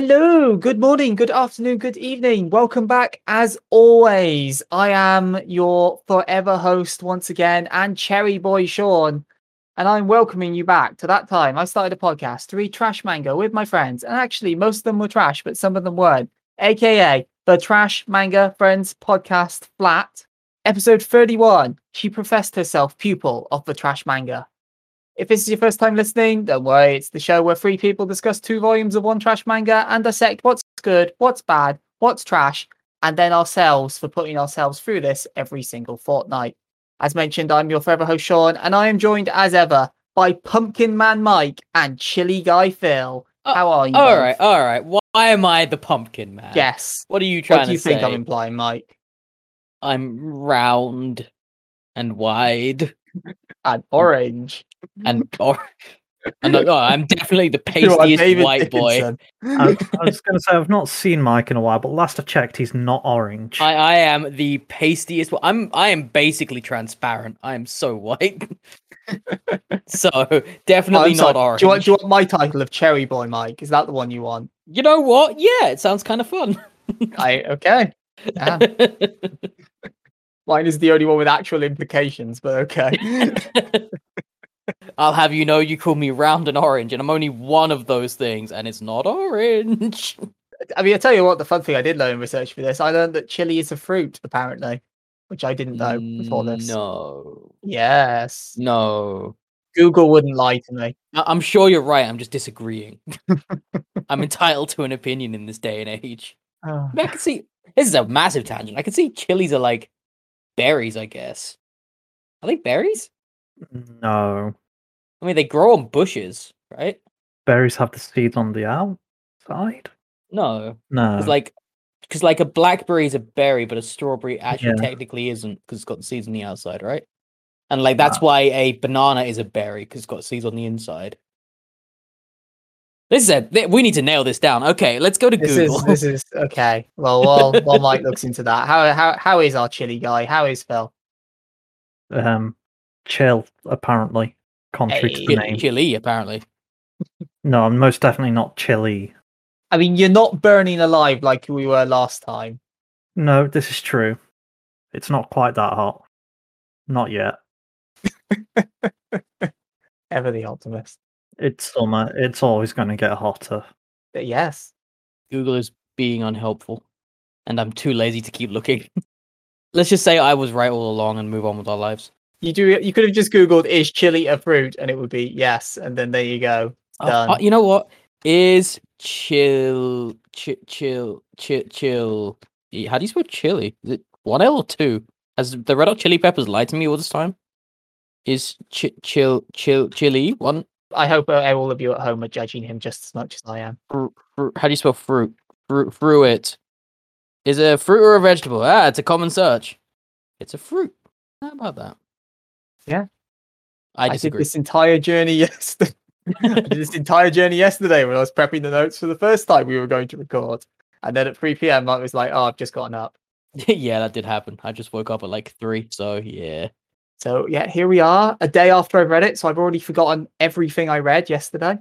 Hello, good morning, good afternoon, good evening. Welcome back as always. I am your forever host once again and Cherry Boy Sean. And I'm welcoming you back to that time I started a podcast to read trash manga with my friends. And actually, most of them were trash, but some of them weren't. AKA the Trash Manga Friends Podcast Flat. Episode 31. She professed herself pupil of the trash manga. If this is your first time listening, don't worry. It's the show where three people discuss two volumes of one trash manga and dissect what's good, what's bad, what's trash, and then ourselves for putting ourselves through this every single fortnight. As mentioned, I'm your forever host, Sean, and I am joined as ever by Pumpkin Man Mike and Chili Guy Phil. Uh, How are you? All both? right, all right. Why am I the pumpkin man? Yes. What are you trying to say? What do you think say? I'm implying, Mike? I'm round and wide And orange. And or and uh, oh, I'm definitely the You are pastiest David white boy. I, I was going to say I've not seen Mike in a while, but last I checked, he's not orange. I, I am the pastiest. one- I'm I am basically transparent. I am so white. so definitely not orange. Do you, want, do you want my title of Cherry Boy, Mike? Is that the one you want? You know what? Yeah, it sounds kind of fun. I okay. Yeah. Mine is the only one with actual implications, but okay. I'll have you know you call me round and orange, and I'm only one of those things, and it's not orange. I mean, I tell you what, the fun thing I did learn in research for this, I learned that chili is a fruit, apparently, which I didn't know before this. No, Yes. no. Google wouldn't lie to me. I- I'm sure you're right. I'm just disagreeing. I'm entitled to an opinion in this day and age. Oh. I, mean, I can see this is a massive tangent. I can see chilies are like berries, I guess. Are they berries? No. I mean, they grow on bushes, right? Berries have the seeds on the outside? No, No. it's like because like a blackberry is a berry, but a strawberry actually Yeah. technically isn't because it's got the seeds on the outside, right? And like that's Nah. why a banana is a berry because it's got seeds on the inside. This is it. We need to nail this down. Okay, let's go to This Google. is this is okay. Well, while while Mike looks into that, how how how is our chili guy? How is Phil? um, chill, apparently. Contrary to the name. Chili, apparently. No, I'm most definitely not chilly. I mean, you're not burning alive like we were last time. No, this is true. It's not quite that hot. Not yet. Ever the optimist. It's summer. It's always going to get hotter. But yes. Google is being unhelpful, and I'm too lazy to keep looking. Let's just say I was right all along and move on with our lives. You do. You could have just googled "is chili a fruit" and it would be yes, and then there you go. Uh, Done. uh, you know what? Is chill, chill, chill, chill, chill. How do you spell chili? Is it one L or two? Has the Red Hot Chili Peppers lied to me all this time? Is chi- chill, chill, chili one? I hope uh, all of you at home are judging him just as much as I am. Fru- fru- how do you spell fruit? Fruit, fruit. Is it a fruit or a vegetable? Ah, it's a common search. It's a fruit. How about that? Yeah. I I did this entire journey yesterday. I did this entire journey yesterday when I was prepping the notes for the first time we were going to record. And then at 3 p.m., I was like, "Oh, I've just gotten up." yeah, that did happen. I just woke up at like three, so yeah. So yeah, here we are, a day after I've read it. So I've already forgotten everything I read yesterday.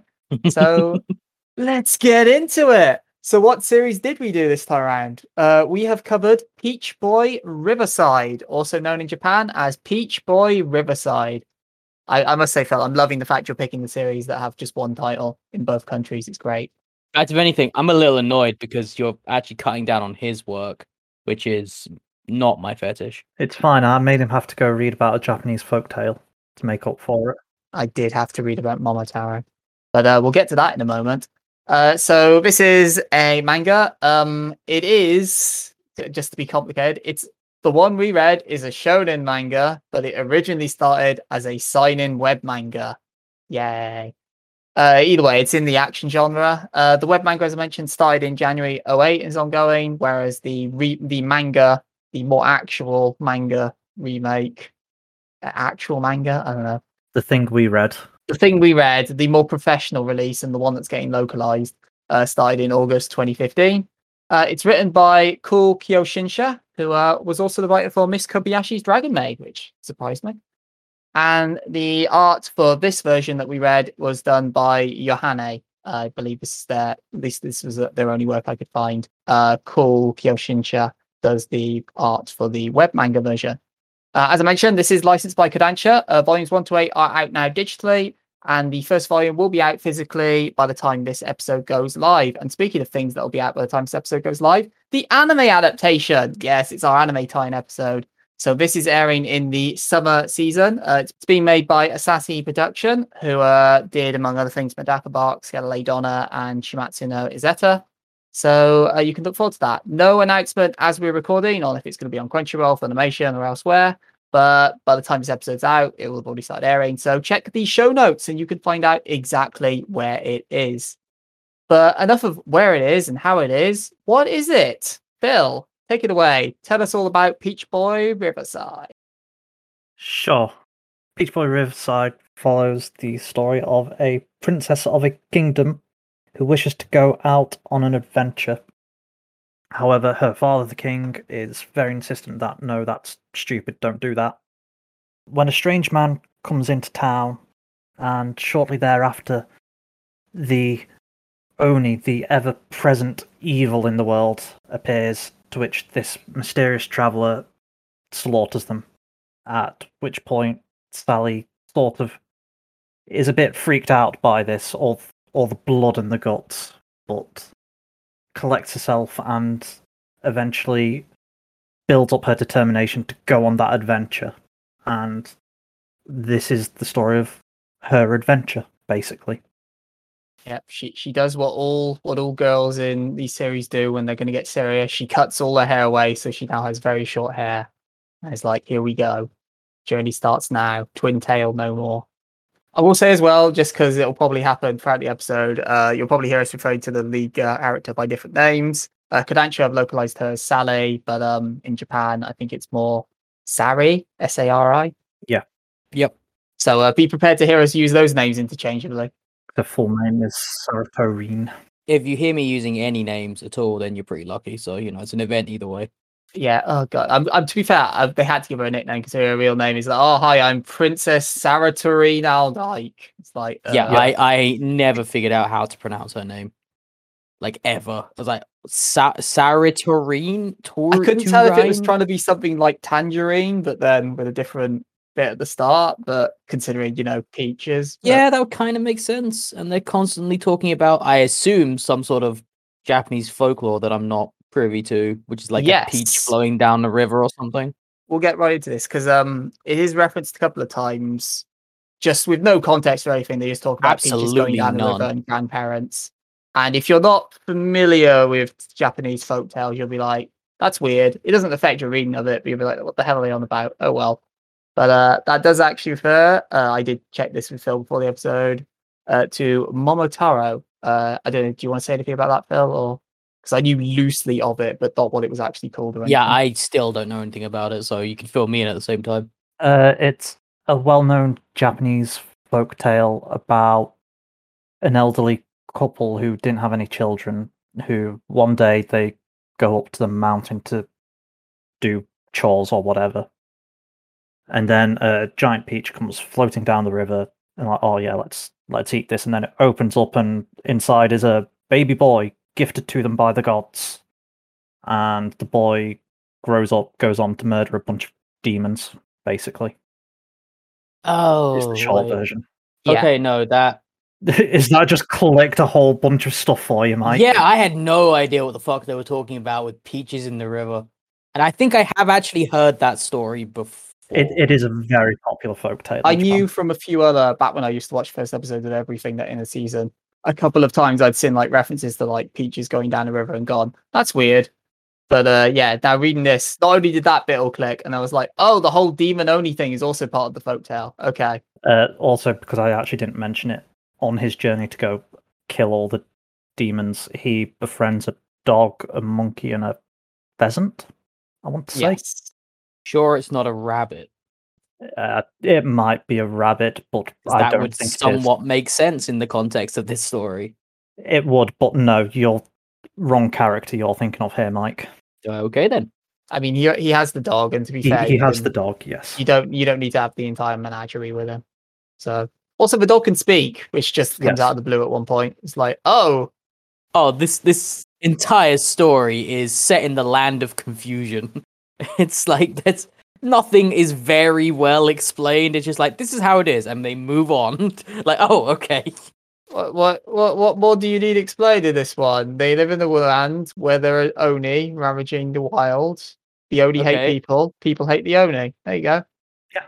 So let's get into it. So what series did we do this time around? Uh, we have covered Peach Boy Riverside, also known in Japan as Peach Boy Riverside. I, I must say, Phil, I'm loving the fact you're picking the series that have just one title in both countries. It's great. Fact of anything, I'm a little annoyed because you're actually cutting down on his work, which is not my fetish. It's fine. I made him have to go read about a Japanese folktale to make up for it. I did have to read about Momotaro, but uh, we'll get to that in a moment. Uh, so this is a manga. Um, it is just to be complicated. It's the one we read is a shonen manga, but it originally started as a seinen web manga. Yay! Uh, either way, it's in the action genre. Uh, the web manga, as I mentioned, started in January 08 and is ongoing, whereas the re- the manga, the more actual manga remake, actual manga, I don't know The thing we read. The thing we read, the more professional release and the one that's getting localized, uh, started in August 2015. Uh, it's written by Cool Kyoshinsha, who uh, was also the writer for Miss Kobayashi's Dragon Maid, which surprised me. And the art for this version that we read was done by Johanne, I believe this is their least this was uh, their only work I could find. Uh, cool Kyoshinsha does the art for the web manga version. Uh, as I mentioned, this is licensed by Kodansha. Uh, volumes one to eight are out now digitally, and the first volume will be out physically by the time this episode goes live. And speaking of things that will be out by the time this episode goes live, the anime adaptation. Yes, it's our anime time episode. So this is airing in the summer season. Uh, it's being made by Asahi Production, who uh, did, among other things, Medaka Box, Scala Donna, and Shimatsu no Izetta. So uh, you can look forward to that. No announcement as we're recording on if it's going to be on Crunchyroll, Funimation, or elsewhere. But by the time this episode's out, it will have already started airing. So check the show notes and you can find out exactly where it is. But enough of where it is and how it is. What is it? Phil, take it away. Tell us all about Peach Boy Riverside. Sure. Peach Boy Riverside follows the story of a princess of a kingdom who wishes to go out on an adventure. However, her father, the king, is very insistent that no, that's stupid, don't do that. When a strange man comes into town, and shortly thereafter, the Oni, the ever present evil in the world, appears, to which this mysterious traveller slaughters them. At which point, Sally sort of is a bit freaked out by this, all, all the blood and the guts, but collects herself and eventually builds up her determination to go on that adventure. And this is the story of her adventure, basically. Yep, she she does what all what all girls in these series do when they're going to get serious. She cuts all her hair away, so she now has very short hair. And it's like, here we go, journey starts now. Twin tail, no more. I will say as well, just because it'll probably happen throughout the episode, uh, you'll probably hear us referring to the league uh, character by different names. Uh, Kodansha have localized her as Sally, but um, in Japan, I think it's more Sari, S A R I. Yeah. Yep. So uh, be prepared to hear us use those names interchangeably. The full name is Saratorine. If you hear me using any names at all, then you're pretty lucky. So you know it's an event either way. Yeah. Oh god. I'm, I'm to be fair, I, they had to give her a nickname because her real name is like, oh hi, I'm Princess Saratorine Aldike. It's like, uh, yeah, I I never figured out how to pronounce her name, like ever. I was like Sa- Saratorine. I couldn't tell if it was trying to be something like tangerine, but then with a different bit at the start. But considering you know peaches, but- Yeah, that would kind of make sense. And they're constantly talking about, I assume, some sort of Japanese folklore that I'm not privy to, which is like a peach flowing down the river or something. we'll get right into this because um it is referenced a couple of times, just with no context or anything. They just talk about peaches going Absolutely down the river and grandparents. And if you're not familiar with Japanese folk tales, you'll be like, "That's weird." It doesn't affect your reading of it, but you'll be like, "What the hell are they on about?" Oh well. But uh, that does actually refer. Uh, I did check this with Phil before the episode uh, to Momotaro. Uh, I don't know. Do you want to say anything about that, Phil, or because I knew loosely of it, but not what it was actually called? Or Yeah. I still don't know anything about it, so you can fill me in at the same time. Uh, it's a well-known Japanese folk tale about an elderly couple who didn't have any children. Who one day they go up to the mountain to do chores or whatever, and then a giant peach comes floating down the river, and like, oh yeah, let's let's eat this, and then it opens up, and inside is a baby boy gifted to them by the gods, and the boy grows up, goes on to murder a bunch of demons, basically. Oh, is the short wait. version. Yeah. Okay, no, that. Is that just collect a whole bunch of stuff for you, Mike? Yeah, I had no idea what the fuck they were talking about with peaches in the river, and I think I have actually heard that story before. It, it is a very popular folk tale. I knew from a few other back when I used to watch first episode of everything that in a season. A couple of times I'd seen like references to like peaches going down the river and gone. That's weird. But uh yeah, now reading this, not only did that bit all click, and I was like, oh, the whole demon only thing is also part of the folktale. Okay. Uh, also, because I actually didn't mention it, on his journey to go kill all the demons, he befriends a dog, a monkey, and a pheasant. I want to say Yes. Sure, it's not a rabbit. Uh, it might be a rabbit, but I that don't would think it is. somewhat make sense in the context of this story. It would, but no, you're wrong character. You're thinking of here, Mike. Okay then. I mean he he has the dog, and to be He, fair, he you has can- the dog. Yes. you don't you don't need to have the entire menagerie with him. So Also, the dog can speak, which just comes Yes. out of the blue at one point. It's like, oh, Oh, this this entire story is set in the land of confusion. It's like that's nothing is very well explained. It's just like this is how it is, and they move on. like, oh, okay. what, what, what, what more do you need explained in this one? They live in the land where there are Oni ravaging the wild. The Oni hate people. People hate the Oni. There you go. Yeah,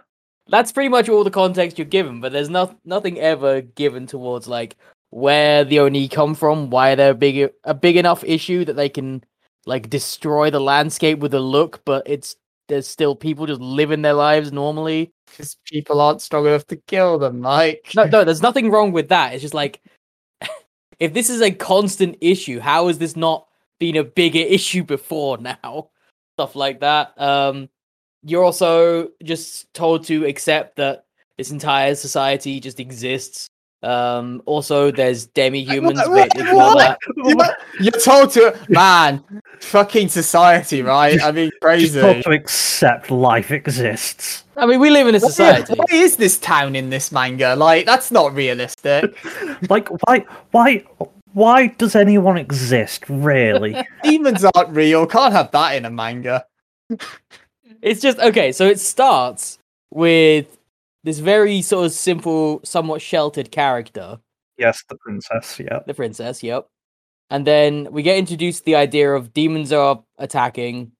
that's pretty much all the context you're given, but there's not nothing ever given towards like where the Oni come from, why they're big a big enough issue that they can like destroy the landscape with a look, but it's there's still people just living their lives normally. Because people aren't strong enough to kill them. Like, No, no, there's nothing wrong with that. It's just like if this is a constant issue, how has this not been a bigger issue before now? Stuff like that. Um you're also just told to accept that this entire society just exists. Um also there's demi-humans, but ignore that. You're, you're told to, man, fucking society, right? I mean, Just crazy. told to accept life exists. I mean we live in a Why- society. Why is this town in this manga? Like, that's not realistic. Like, why, why, why does anyone exist? Really? Demons aren't real. Can't have that in a manga. It's just okay. So it starts with this very sort of simple, somewhat sheltered character, yes, the princess. Yeah. the princess. Yep. And then we get introduced to the idea of demons are attacking.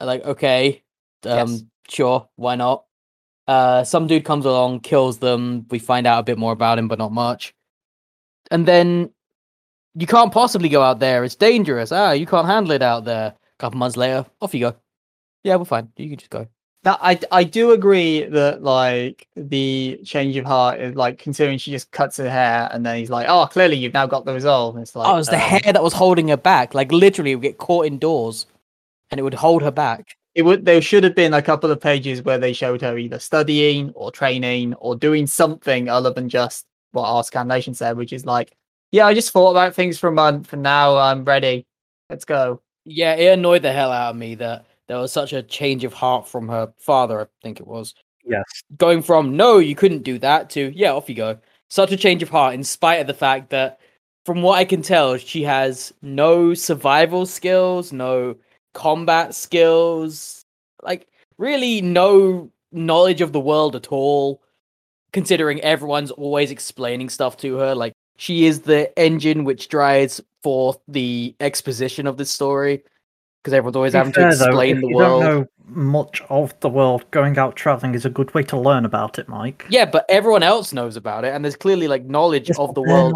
Like, okay, um, Yes. sure, why not? Uh, some dude comes along, kills them. We find out a bit more about him, but not much. And then you can't possibly go out there. It's dangerous. Ah, you can't handle it out there. A couple months later, off you go. Yeah, we're fine. You can just go. Now, I I do agree that like the change of heart is like considering she just cuts her hair and then he's like, oh, clearly you've now got the resolve. And it's like, oh, it was the um, hair that was holding her back. Like literally, it would get caught indoors, and it would hold her back. It would. There should have been a couple of pages where they showed her either studying or training or doing something other than just what our scanlation said, which is like, yeah, I just thought about things for a month and now I'm ready. Let's go. Yeah, it annoyed the hell out of me that there was such a change of heart from her father. I think it was Yes. going from no, you couldn't do that to yeah, off you go. Such a change of heart, in spite of the fact that, from what I can tell, she has no survival skills, no combat skills, like really no knowledge of the world at all. Considering everyone's always explaining stuff to her, like she is the engine which drives forth the exposition of this story. Because everyone's always To having to fair, though, explain if the you world. don't know much of the world, going out traveling is a good way to learn about it, Mike. Yeah, but everyone else knows about it, and there's clearly like knowledge Yes, of the world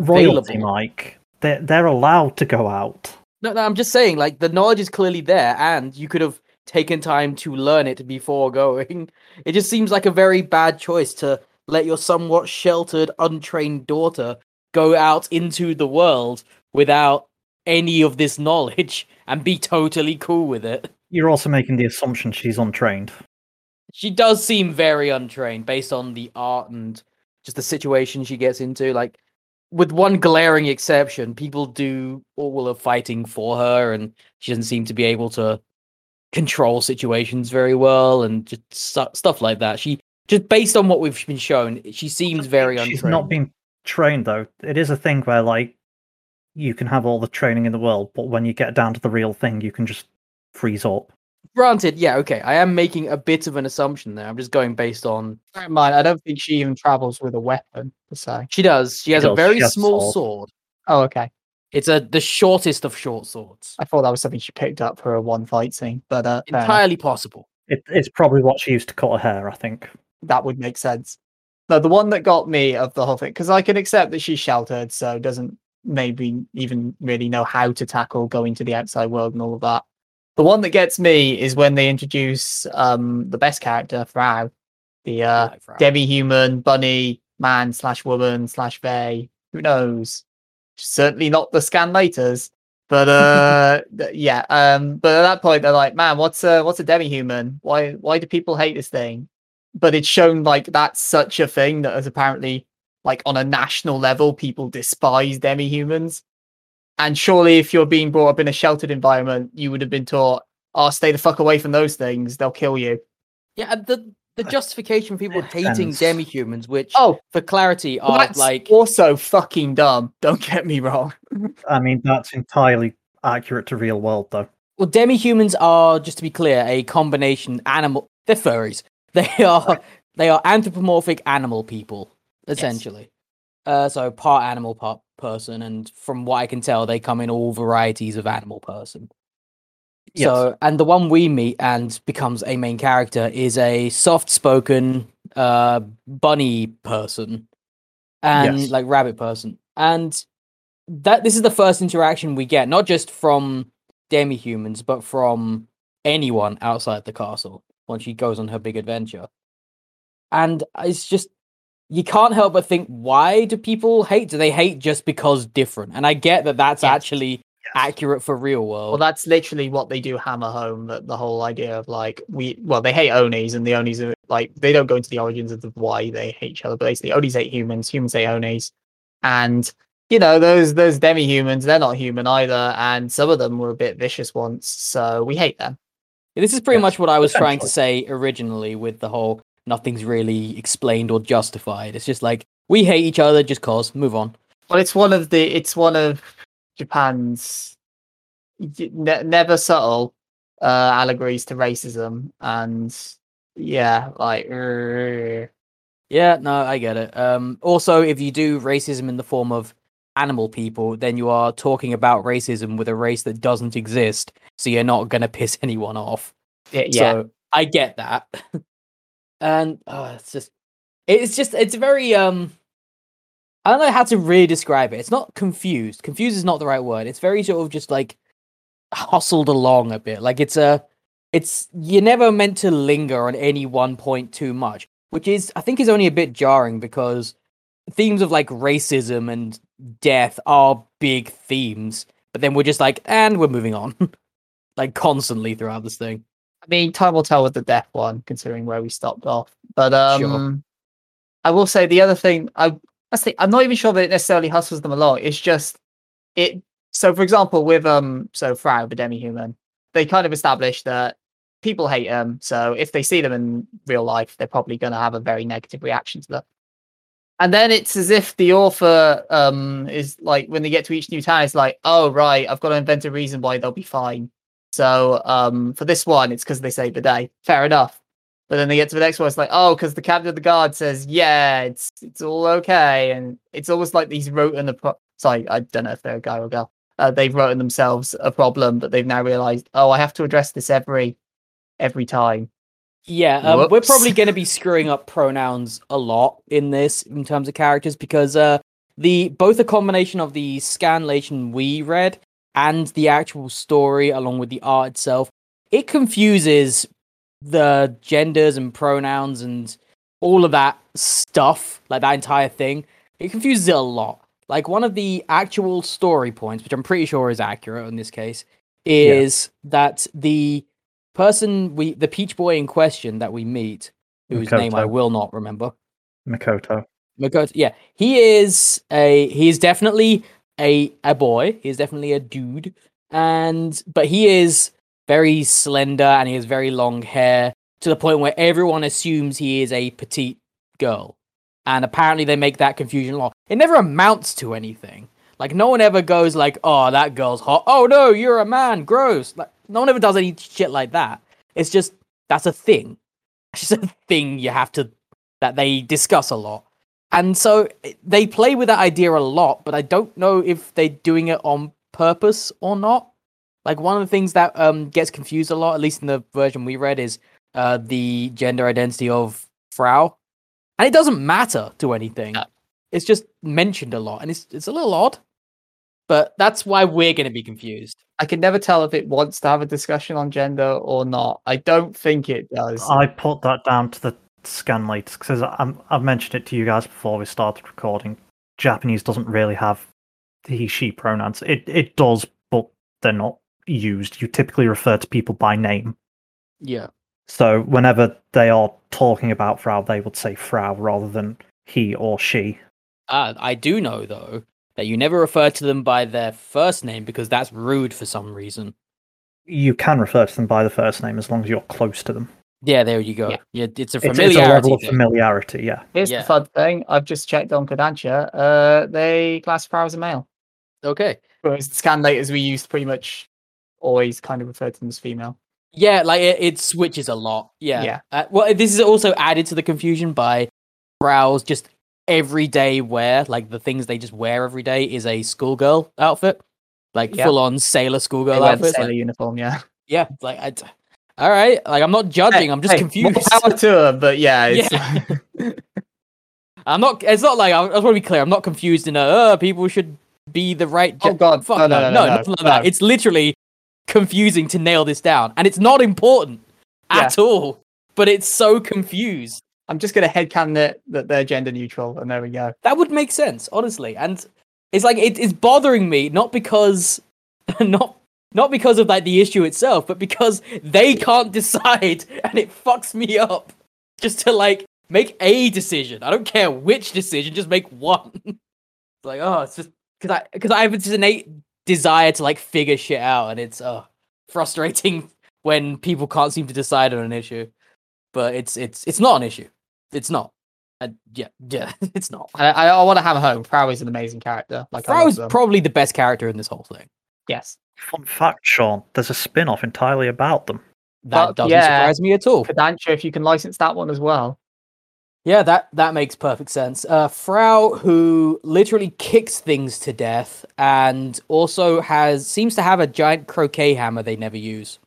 royalty, available. Mike. They're they're allowed to go out. No, no, I'm just saying, like the knowledge is clearly there, and you could have taken time to learn it before going. It just seems like a very bad choice to let your somewhat sheltered, untrained daughter go out into the world without any of this knowledge and be totally cool with it. You're also making the assumption she's untrained. She does seem very untrained based on the art and just the situation she gets into. Like, with one glaring exception, people do all of fighting for her, and she doesn't seem to be able to control situations very well, and just stu- stuff like that. She just based on what we've been shown, she seems very untrained. She's not been trained though. It is a thing where like you can have all the training in the world, but when you get down to the real thing, you can just freeze up. Granted, yeah, okay, I am making a bit of an assumption there. I'm just going based on Bear in mind, I don't think she even travels with a weapon per se. she does. She has a very she has small sword. sword. Oh, okay. It's a the shortest of short swords. I thought that was something she picked up for a one fight scene, but uh, fair enough. Entirely possible. It, it's probably what she used to cut her hair, I think. that would make sense. No, the one that got me of the whole thing, because I can accept that she's sheltered, so doesn't maybe even really know how to tackle going to the outside world and all of that. The one that gets me is when they introduce um the best character, Frau, the uh Like, Frau. demi-human bunny man slash woman slash they. Who knows? Certainly not the scanlators. But uh yeah, um but at that point they're like, man, what's a what's a demi-human? Why why do people hate this thing? But it's shown like that's such a thing that has apparently like on a national level, people despise demi-humans. And surely if you're being brought up in a sheltered environment, you would have been taught, oh, stay the fuck away from those things, they'll kill you. Yeah, and the the justification for people hating demi-humans, which, Oh, for clarity, are that's like also fucking dumb. Don't get me wrong. I mean, that's entirely accurate to real world, though. Well, demi-humans are, just to be clear, a combination animal. They're furries. They are they are anthropomorphic animal people, essentially. Uh, so part animal, part person, and from what I can tell, they come in all varieties of animal person. Yes. So, and the one we meet and becomes a main character is a soft-spoken uh bunny person, and Yes. like rabbit person, and that this is the first interaction we get, not just from demi-humans, but from anyone outside the castle when she goes on her big adventure. And it's just you can't help but think, why do people hate? Do they hate just because different? And I get that that's Yes. actually accurate for real world. Well, that's literally what they do hammer home that the whole idea of like we well they hate Onis and the Onis are like they don't go into the origins of the why they hate each other, but basically Onis hate humans, humans hate Onis, and you know those those demi humans they're not human either, and some of them were a bit vicious once, so we hate them. This is pretty much what I was trying to say originally with the whole nothing's really explained or justified. It's just like we hate each other just cause. Move on. Well, it's one of the it's one of Japan's ne- never subtle uh, allegories to racism, and yeah, like. er, Yeah, no, I get it. Um, also, if you do racism in the form of animal people, then you are talking about racism with a race that doesn't exist. So you're not gonna piss anyone off. yeah, yeah. So I get that. and uh, it's just it's just it's very um I don't know how to really describe it. It's not confused. Confused is not the right word. It's very sort of just like hustled along a bit. Like it's a it's you're never meant to linger on any one point too much, which is I think is only a bit jarring because themes of like racism and death are big themes, but then we're just like and we're moving on. like constantly throughout this thing. I mean, time will tell with the death one, considering where we stopped off. But um, Sure. I will say the other thing. I think I'm not even sure that it necessarily hustles them along. It's just it. So, for example, with um, so Frau, the demi-human, they kind of established that people hate them. So, if they see them in real life, they're probably going to have a very negative reaction to them. And then it's as if the author um is like when they get to each new town, it's like, oh right, I've got to invent a reason why they'll be fine. So um, for this one, it's because they saved the day. Fair enough. But then they get to the next one, it's like, oh, because the captain of the guard says, yeah, it's it's all okay, and it's almost like these wrote in the pro- sorry, I don't know if they're a guy or a girl. Uh, they've written themselves a problem, but they've now realized, oh, I have to address this every every time. Yeah, um, we're probably going to be screwing up pronouns a lot in this in terms of characters because uh, the both a combination of the scanlation we read and the actual story, along with the art itself, it confuses the genders and pronouns and all of that stuff, like that entire thing. It confuses it a lot. Like one of the actual story points, which I'm pretty sure is accurate in this case, is that the person we the peach boy in question that we meet whose name i will not remember Makoto. Makoto, yeah he is a he is definitely a a boy. He is definitely a dude. And but he is very slender and he has very long hair to the point where everyone assumes he is a petite girl. And apparently they make that confusion a lot it never amounts to anything. Like no one ever goes like oh that girl's hot. Oh no you're a man. Gross. Like no one ever does any shit like that. It's just that's a thing. It's just a thing you have to that they discuss a lot and so they play with that idea a lot but i don't know if they're doing it on purpose or not like one of the things that um gets confused a lot at least in the version we read is uh the gender identity of frau and it doesn't matter to anything No. it's just mentioned a lot and it's it's a little odd but that's why we're going to be confused I can never tell if it wants to have a discussion on gender or not. I don't think it does. I put that down to the scanlators because I've mentioned it to you guys before we started recording. Japanese doesn't really have the he she pronouns. It it does, but they're not used. You typically refer to people by name. yeah So whenever they are talking about Frau, they would say Frau rather than he or she. Uh, I do know though that you never refer to them by their first name because that's rude for some reason. You can refer to them by the first name as long as you're close to them. Yeah, there you go. Yeah. Yeah, it's a It's, it's a familiarity. level of familiarity, yeah. Here's Yeah. the fun thing. I've just checked on Kodansha. Uh, they classify as a male. okay. Whereas the scanlators we used pretty much always kind of referred to them as female. Yeah, like it, it switches a lot. Yeah. Yeah. Uh, well, this is also added to the confusion by Frau's just everyday wear. Like the things they just wear every day is a schoolgirl outfit, like Yeah. full on sailor schoolgirl wear the outfits. sailor Like, uniform, yeah. yeah, like I. All right, like I'm not judging. I'm just Hey, confused. More power to her, but yeah, it's, I'm not. It's not like I, I just want to be clear. I'm not confused in a uh, people should be the right. Oh, God. fuck No, no, no, no, no, no, like that. no. It's literally confusing to nail this down, and it's not important at all. But it's so confused. I'm just gonna headcanon it that they're gender neutral, and there we go. That would make sense, honestly. And it's like it is bothering me not because not not because of like the issue itself, but because they can't decide and it fucks me up. Just to like make a decision. I don't care which decision, just make one. it's like, oh, it's just because I because I have this innate desire to like figure shit out, and it's uh frustrating when people can't seem to decide on an issue. But it's it's it's not an issue. It's not. Uh, yeah, yeah, it's not. I I, I want to hammer home. Frau is an amazing character. Like is probably the best character in this whole thing. yes. Fun fact, Sean, there's a spin off entirely about them. That Fuck doesn't yeah. surprise me at all. Kodansha, if you can license that one as well. Yeah, that that makes perfect sense. Uh, Frau, who literally kicks things to death, and also has seems to have a giant croquet hammer they never use.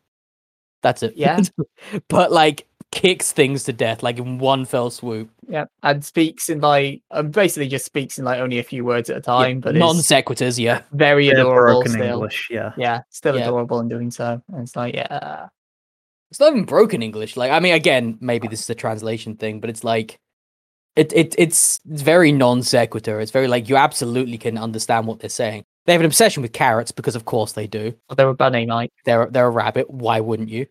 That's it. Yeah. but like kicks things to death, like in one fell swoop. Yeah, and speaks in like um, basically just speaks in like only a few words at a Yeah, time, but non is sequiturs. Yeah, very They're adorable broken still. English, yeah. Yeah, still Yeah. adorable in doing so. And it's like, yeah, it's not even broken English. Like, I mean, again, maybe this is a translation thing, but it's like. It, it it's it's very non sequitur. It's very like you absolutely can understand what they're saying. They have an obsession with carrots because of course they do. well, they're a bunny, Mike. they're they're a rabbit. Why wouldn't you?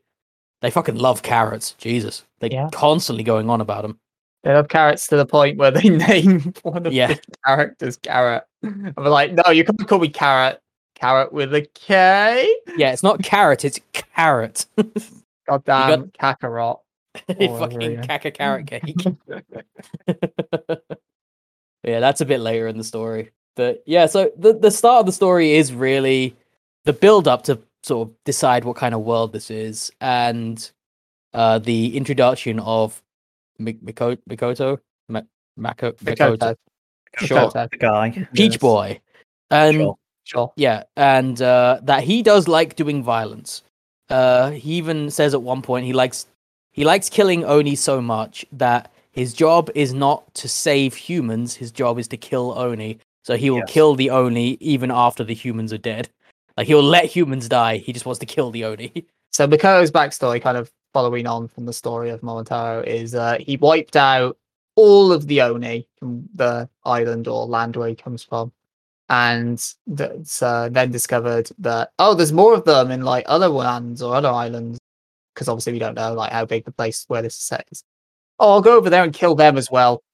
They fucking love carrots. Jesus, they're Yeah. constantly going on about them. They love carrots to the point where they name one of Yeah. the characters Carrot. We're like, no, you can't call me Carrot. Carrot with a K. Yeah, it's not carrot, it's carrot. Goddamn Kakarot. You Oh, fucking caca carrot cake. yeah, that's a bit later in the story. But yeah, so the the start of the story is really the build up to sort of decide what kind of world this is, and uh, the introduction of Mik- Miko- Mikoto, Ma- Mako- Mikoto, Mikoto. Sure. Mikoto. The guy. Peach Yes. Boy, and Sure. Sure. Yeah, and uh, that he does like doing violence. Uh, he even says at one point he likes he likes killing Oni so much that his job is not to save humans. His job is to kill Oni. So he will Yes. kill the Oni even after the humans are dead. Like he'll let humans die. He just wants to kill the Oni. So Mikoto's backstory, kind of following on from the story of Momotaro, is uh, he wiped out all of the Oni from the island or land where he comes from, and that's, uh, then discovered that oh, there's more of them in like other lands or other islands, because obviously we don't know like how big the place where this is set is. Oh, I'll go over there and kill them as well.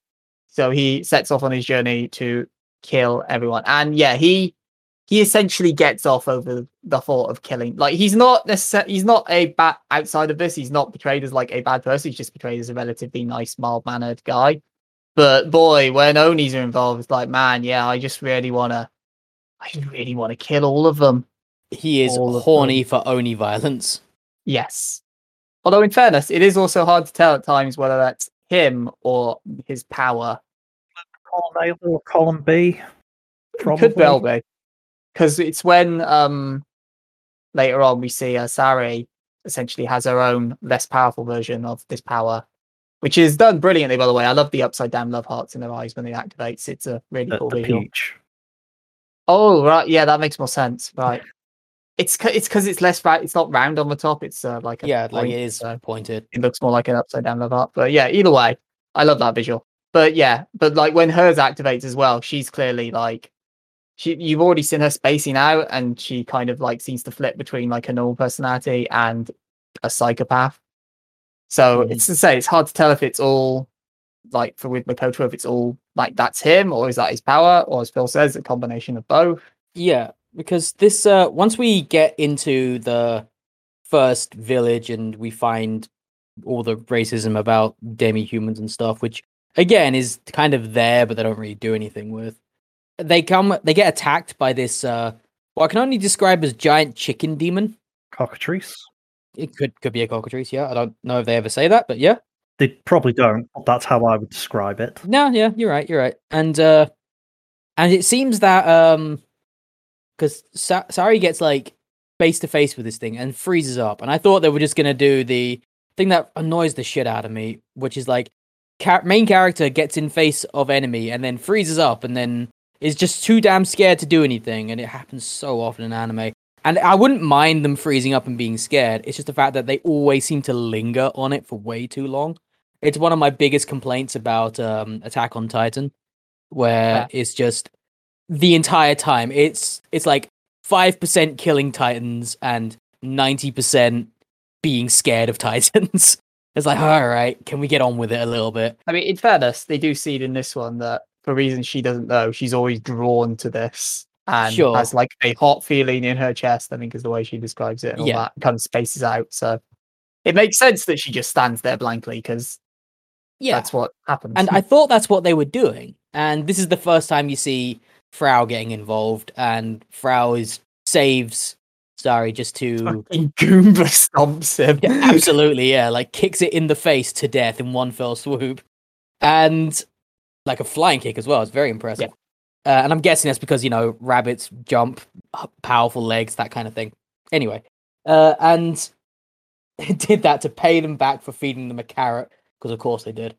So he sets off on his journey to kill everyone, and yeah, he he essentially gets off over the thought of killing. Like he's not necessarily he's not a bad outside of this. He's not portrayed as like a bad person. He's just portrayed as a relatively nice, mild mannered guy. But boy, when Onis are involved, it's like, man, yeah, I just really wanna, I just really want to kill all of them. He is All horny for Oni violence. Yes. Although, in fairness, it is also hard to tell at times whether that's him or his power. Column A or column B? Could well be, because it's when um later on we see uh, Sari essentially has her own less powerful version of this power, which is done brilliantly. By the way, I love the upside down love hearts in her eyes when it activates. It's a really The, cool the visual. peach. Oh right, yeah, that makes more sense. Right, it's it's because it's less right. It's not round on the top. It's uh, like a Yeah, like it is so pointed. it looks more like an upside down love heart. But yeah, either way, I love that visual. But yeah, but like when hers activates as well, she's clearly like she you've already seen her spacing out and she kind of like seems to flip between like a normal personality and a psychopath. So Mhm. it's to say it's hard to tell if it's all like for with Makoto if it's all like that's him or is that his power or as Phil says a combination of both. Yeah, because this uh once we get into the first village and we find all the racism about demi-humans and stuff, which again is kind of there, but they don't really do anything with. They come, they get attacked by this, uh, what I can only describe as giant chicken demon. Cockatrice. It could could be a cockatrice, yeah. I don't know if they ever say that, but yeah. They probably don't. That's how I would describe it. No, yeah, you're right, you're right. And uh and it seems that um because Sa- Sari gets like face to face with this thing and freezes up, and I thought they were just gonna do the thing that annoys the shit out of me, which is like main character gets in face of enemy and then freezes up and then is just too damn scared to do anything, and it happens so often in anime. And I wouldn't mind them freezing up and being scared. It's just the fact that they always seem to linger on it for way too long. It's one of my biggest complaints about um, Attack on Titan, where Yeah. it's just the entire time. It's it's like five percent killing Titans and ninety percent being scared of Titans. it's like, all right, can we get on with it a little bit? I mean, in fairness, they do see it in this one that for reasons she doesn't know, she's always drawn to this and Sure. has like a hot feeling in her chest, I think is the way she describes it, and all Yeah. that kind of spaces out. So it makes sense that she just stands there blankly because Yeah, that's what happens. And I thought that's what they were doing. And this is the first time you see Frau getting involved, and Frau is saves Sorry, just to Fucking Goomba stomps him. Yeah, absolutely, yeah, like kicks it in the face to death in one fell swoop, and like a flying kick as well. It's very impressive. Uh, and I'm guessing that's because you know rabbits jump, powerful legs, that kind of thing. Anyway, uh, and it did that to pay them back for feeding them a carrot, because of course they did.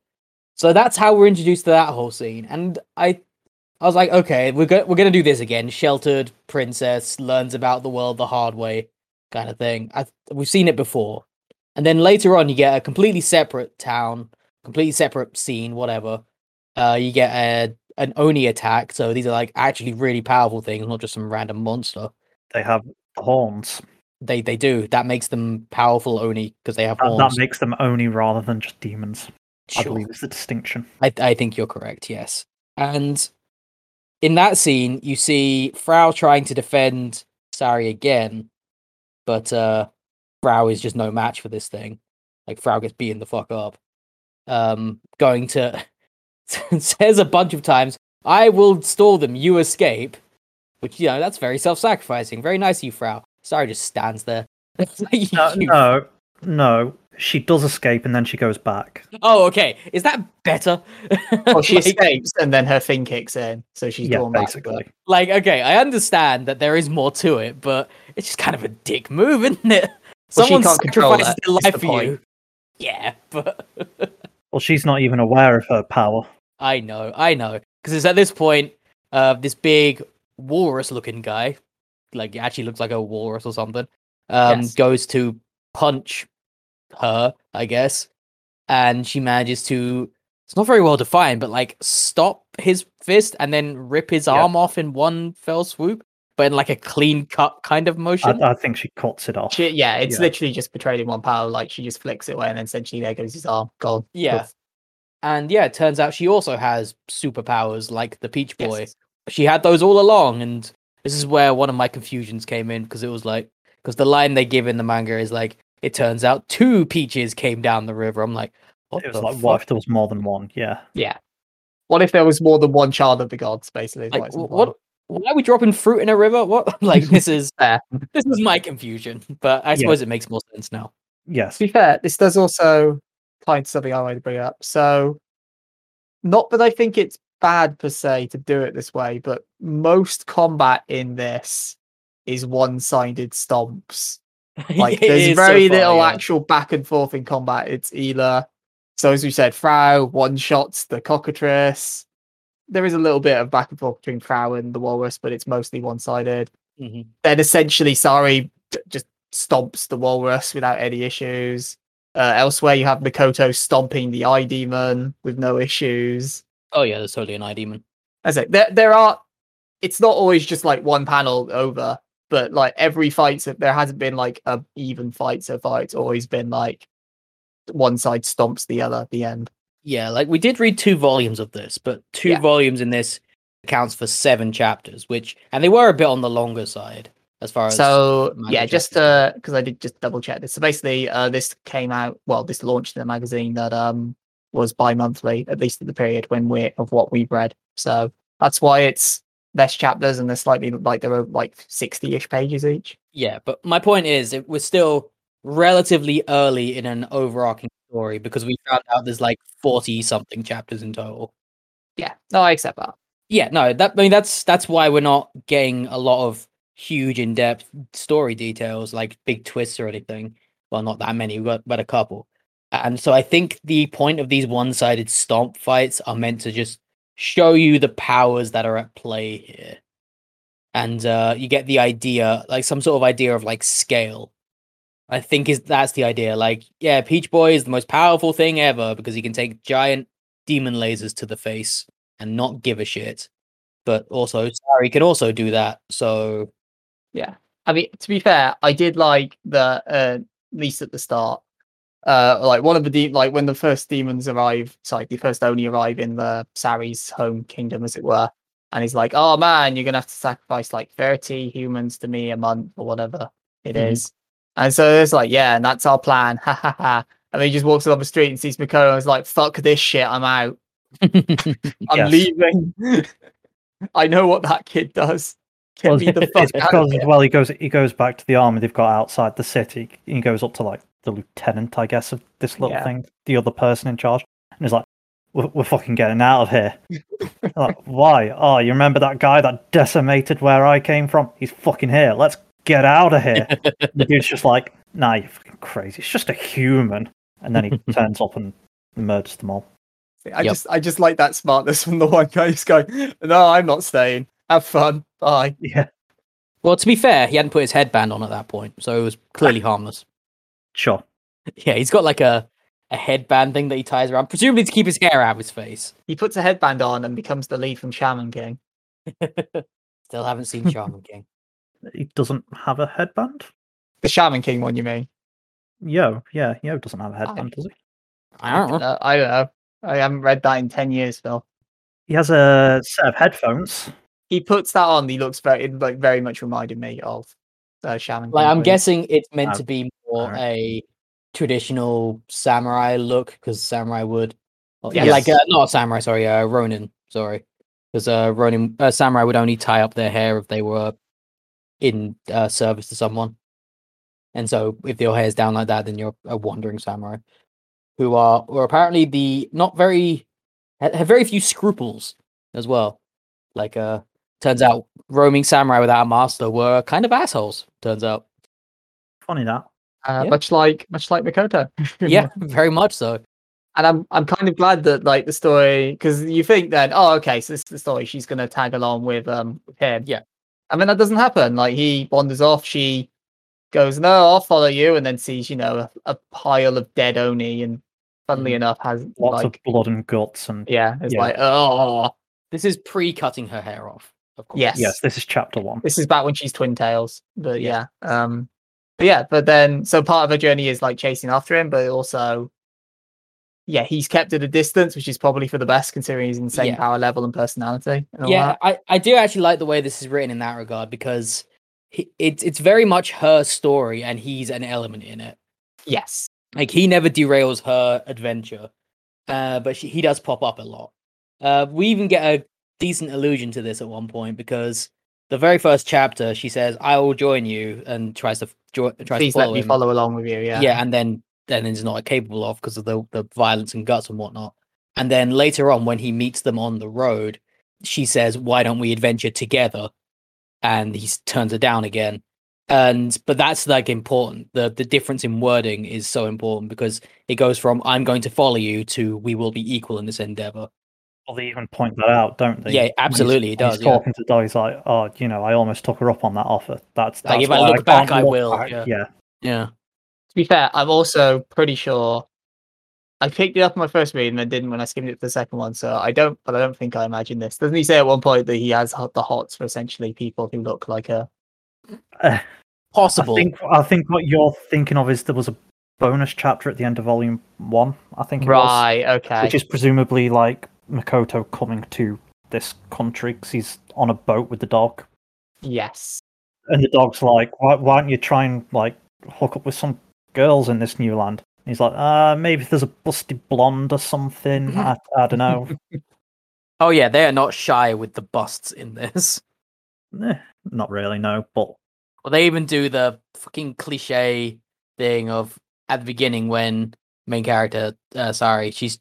So that's how we're introduced to that whole scene, and I, I was like, okay, we're go- we're gonna do this again. Sheltered princess learns about the world the hard way, kind of thing. I we've seen it before, and then later on you get a completely separate town, completely separate scene, whatever. Uh, you get a an oni attack, so these are like actually really powerful things, not just some random monster. They have horns. They they do that makes them powerful oni because they have That, horns. that makes them oni rather than just demons. I Sure. believe is the distinction. I, I think you're correct, yes. And in that scene, you see Frau trying to defend Sari again, but uh Frau is just no match for this thing. Like Frau gets beaten the fuck up. Um going to says a bunch of times, I will stall them, you escape. Which you know, that's very self-sacrificing. Very nice of you, Frau. Sari just stands there. It's like, No, you- no, no. She does escape and then she goes back. Oh, okay. Is that better? Well, she Like- escapes and then her thing kicks in, so she's yeah, drawn back. basically. like okay i understand that there is more to it but it's just kind of a dick move isn't it Well, she someone can't control sacrifices that, their life the for point. you yeah but Well, she's not even aware of her power. I know i know because it's at this point uh this big walrus looking guy like actually looks like a walrus or something um Yes. goes to punch her i guess and she manages to it's not very well defined but like stop his fist and then rip his Yeah. arm off in one fell swoop but in like a clean cut kind of motion I think she cuts it off. She, yeah, it's Yeah. literally just portrayed in one panel. Like she just flicks it away, and then essentially there goes his arm. Gone. Yeah. Poof. And yeah, it turns out she also has superpowers like the Peach Boy. Yes. She had those all along, and this is where one of my confusions came in because it was like, because the line they give in the manga is like, it turns out two peaches came down the river. I'm like, what It was the like, fuck? what if there was more than one? Yeah. Yeah. What if there was more than one child of the gods? Basically, Like, it's what? Why are we dropping fruit in a river? What? Like this is Fair. this is my confusion, but I Yeah. suppose it makes more sense now. Yes. To be fair, this does also tie into something I wanted to bring up. So, not that I think it's bad per se to do it this way, but most combat in this is one-sided stomps. Like there's so very far, little yeah. actual back and forth in combat. It's either so as we said, Frau one shots the cockatrice. There is a little bit of back and forth between Frau and the walrus, but it's mostly one-sided. Mhm. Then essentially, Sari j- just stomps the walrus without any issues. Uh, elsewhere, you have Mikoto stomping the eye demon with no issues. Oh yeah, there's totally an eye demon. As I say, there there are. It's not always just like one panel over, but like every fight, so there hasn't been like a even fight so far. It's always been like one side stomps the other at the end. Yeah, like we did read two volumes of this, but two Yeah. volumes in this accounts for seven chapters, which and they were a bit on the longer side. As far as So yeah, just chapters because I did just double check this. So basically, uh, this came out. Well, this launched in a magazine that um was bi-monthly, at least at the period when we're of what we've read. So that's why it's less chapters and they're slightly like there are like sixty-ish pages each. Yeah, but my point is, it was still relatively early in an overarching story because we found out there's like forty something chapters in total. Yeah, no, I accept that. Yeah, no, that I mean that's that's why we're not getting a lot of huge in depth story details like big twists or anything. Well, not that many, but but a couple. And so I think the point of these one sided stomp fights are meant to just show you the powers that are at play here. And uh, you get the idea, like some sort of idea of like scale. I think is that's the idea. Like, yeah, Peach Boy is the most powerful thing ever because he can take giant demon lasers to the face and not give a shit. But also, Sari can also do that. So Yeah, I mean to be fair, I did like the uh, at least at the start. Uh, like one of the de- like when the first demons arrive, sorry, the first only arrive in the Sari's home kingdom, as it were, and he's like, "Oh man, you're gonna have to sacrifice like thirty humans to me a month or whatever it is." Mhm. And so it's like, "Yeah, and that's our plan." Ha ha ha. And then he just walks along the street and sees Makoto and is like, "Fuck this shit, I'm out. I'm leaving." I know what that kid does. Get Well, me the fuck it's out of because here. well he goes he goes back to the army they've got outside the city. He goes up to like the lieutenant, I guess, of this little Yeah. thing, the other person in charge, and he's like, "We're, we're fucking getting out of here." Like, why? Oh, you remember that guy that decimated where I came from? He's fucking here. Let's get out of here. the dude's just like, "Nah, you're fucking crazy. It's just a human." And then he turns up and murders them all. I Yep. just I just like that smartness from the one guy who's going, No, I'm not staying. Have fun. Bye. Yeah, well, to be fair, he hadn't put his headband on at that point, so it was clearly ah. harmless. sure. Yeah, he's got like a a headband thing that he ties around, presumably to keep his hair out of his face. He puts a headband on and becomes the lead from Shaman King. Still haven't seen Shaman King. He doesn't have a headband. The Shaman King one, you mean? Yo, yeah, Yoh doesn't have a headband, does he? I don't know. I don't know. I haven't read that in ten years, Phil. He has a set of headphones. He puts that on, he looks very it like very much reminded me of uh, Shaman Like King. I'm Queen. guessing it's meant Oh, to be more alright. a traditional samurai look because samurai would, or- yeah, Yes. like uh, not samurai, sorry, uh, Ronin, sorry, because uh, Ronin uh, samurai would only tie up their hair if they were in uh, service to someone, and so if your hair's down like that, then you're a wandering samurai, who are were apparently the not very have very few scruples as well, like uh. Turns out roaming samurai without a master were kind of assholes. Turns out. Funny that. uh, yeah. much like much like Makoto. yeah, very much so. and I'm I'm kind of glad that like the story because you think then oh okay so this is the story she's gonna tag along with um with him Yeah. and then that doesn't happen like he wanders off she goes no I'll follow you and then sees you know a, a pile of dead Oni and funnily Mhm. enough has Lots like of blood and guts and yeah it's Yeah. like oh This is pre-cutting her hair off. Of course. Yes. yes, this is chapter one. this is back when she's twin tails but yeah, Yeah. um but yeah but then so part of her journey is like chasing after him but also yeah he's kept at a distance which is probably for the best considering he's in the same Yeah. power level and personality and Yeah, that. I, I do actually like the way this is written in that regard because he, it's it's very much her story and he's an element in it. yes Like he never derails her adventure, uh, but she, he does pop up a lot. Uh, we even get a decent allusion to this at one point because the very first chapter she says, "I will join you," and tries to jo- tries please to let follow me him. follow along with you yeah yeah, and then then is not capable of because of the the violence and guts and whatnot. And then later on, when he meets them on the road, she says, "Why don't we adventure together?" And he turns her down again. And but that's like important. The the difference in wording is so important because it goes from "I'm going to follow you" to "We will be equal in this endeavor." Well, they even point that out, don't they? Yeah, When he's- absolutely, it does, He's yeah. talking to Doug, he's like, "Oh, you know, I almost took her up on that offer. That's, that's Like, if I why look back, I will, back." yeah. yeah. Yeah, to be fair i'm also pretty sure i picked it up in my first read and then didn't when i skimmed it for the second one so i don't but i don't think i imagine this doesn't he say at one point that he has the hots for essentially people who look like her Uh, possible. I think I think what you're thinking of is there was a bonus chapter at the end of volume one. I think it was, right okay which is presumably like Makoto coming to this country because he's on a boat with the dog. yes and the dog's like, why, why don't you try and like hook up with some girls in this new land? And he's like, uh, maybe there's a busty blonde or something. I, I don't know. Oh yeah, they are not shy with the busts in this. Eh, not really, no. But Well, they even do the fucking cliche thing of at the beginning when main character, uh, sorry, she's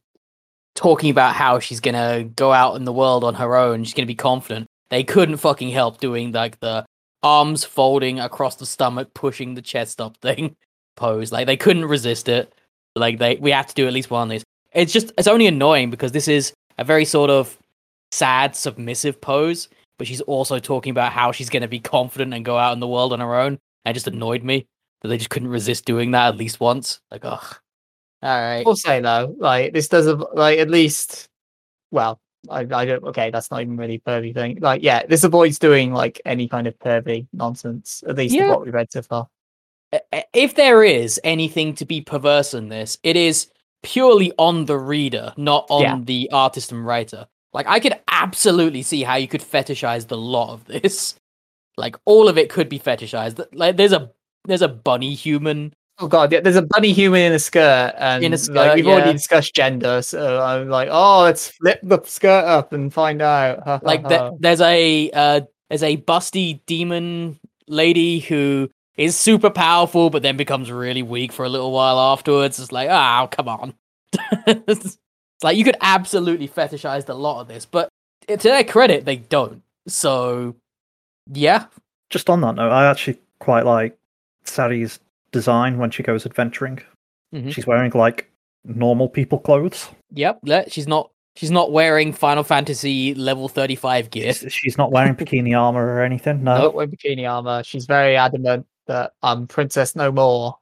talking about how she's gonna go out in the world on her own. She's gonna be confident. They couldn't fucking help doing like the arms folding across the stomach, pushing the chest up thing pose. Like they couldn't resist it. Like they, we have to do at least one of these. It's just, it's only annoying because this is a very sort of sad, submissive pose. But she's also talking about how she's to be confident and go out in the world on her own. And it just annoyed me that they just couldn't resist doing that at least once. Like, ugh. All right. I will say though, like this does a like at least, well, I, I don't. Okay, that's not even really pervy thing. Like, yeah, this avoids doing like any kind of pervy nonsense. At least Yeah. what we've read so far. If there is anything to be perverse in this, it is purely on the reader, not on Yeah. the artist and writer. Like I could absolutely see how you could fetishize the lot of this. Like all of it could be fetishized. Like there's a there's a bunny human. Oh god, yeah, there's a bunny human in a skirt, and In a like we've yeah. already discussed gender, so I'm like, oh, let's flip the skirt up and find out. Ha, ha, Like ha. th- there's a uh, there's a busty demon lady who is super powerful, but then becomes really weak for a little while afterwards. It's like, oh, come on. it's like you could absolutely fetishize a lot of this, but to their credit, they don't. So, yeah, just on that note, I actually quite like Sari's design when she goes adventuring. Mhm. She's wearing like normal people clothes. yep. She's not she's not wearing Final Fantasy level thirty five gear. She's, she's not wearing bikini armor or anything. No. not wearing bikini armor. She's very adamant that I'm princess no more.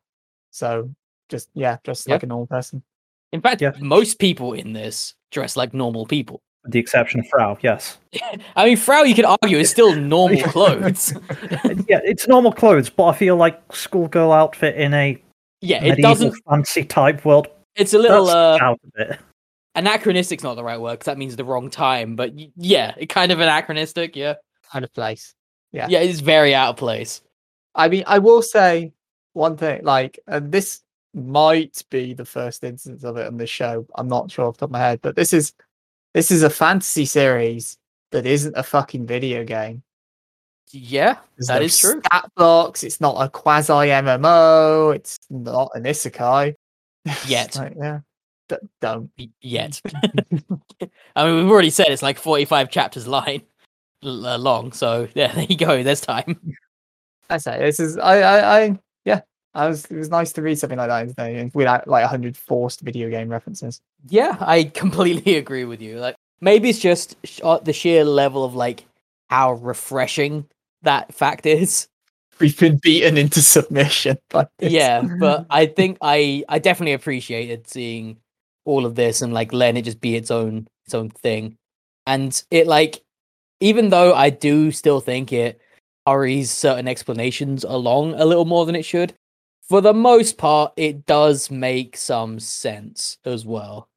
So just yeah, just Yeah. like a normal person. In fact, Yeah. most people in this dress like normal people. With the exception of Frau, yes. I mean, Frau, you could argue, is still normal clothes. yeah, it's normal clothes, but I feel like schoolgirl outfit in a yeah, it doesn't. fancy type world. It's a little uh, out of it. anachronistic's not the right word because that means the wrong time. But y- yeah, it kind of anachronistic. Yeah, Kind of place. Yeah. yeah, it's very out of place. I mean, I will say one thing. Like, and this might be the first instance of it on this show. I'm not sure off the top of my head, but this is this is a fantasy series that isn't a fucking video game. Yeah, There's that no is true. Stat blocks. It's not a quasi MMO. It's not an isekai. Yet. like, yeah. D- don't. Yet, I mean, we've already said it's like forty-five chapters line l- uh, long. So yeah, there you go. There's time. I say this is I I, I. I was it was nice to read something like that today without like hundred forced video game references. Yeah, I completely agree with you. Like maybe it's just sh- uh, the sheer level of like how refreshing that fact is. We've been beaten into submission. Yeah but i think i i definitely appreciated seeing all of this and like letting it just be its own its own thing and it like even though i do still think it hurries certain explanations along a little more than it should for the most part it does make some sense as well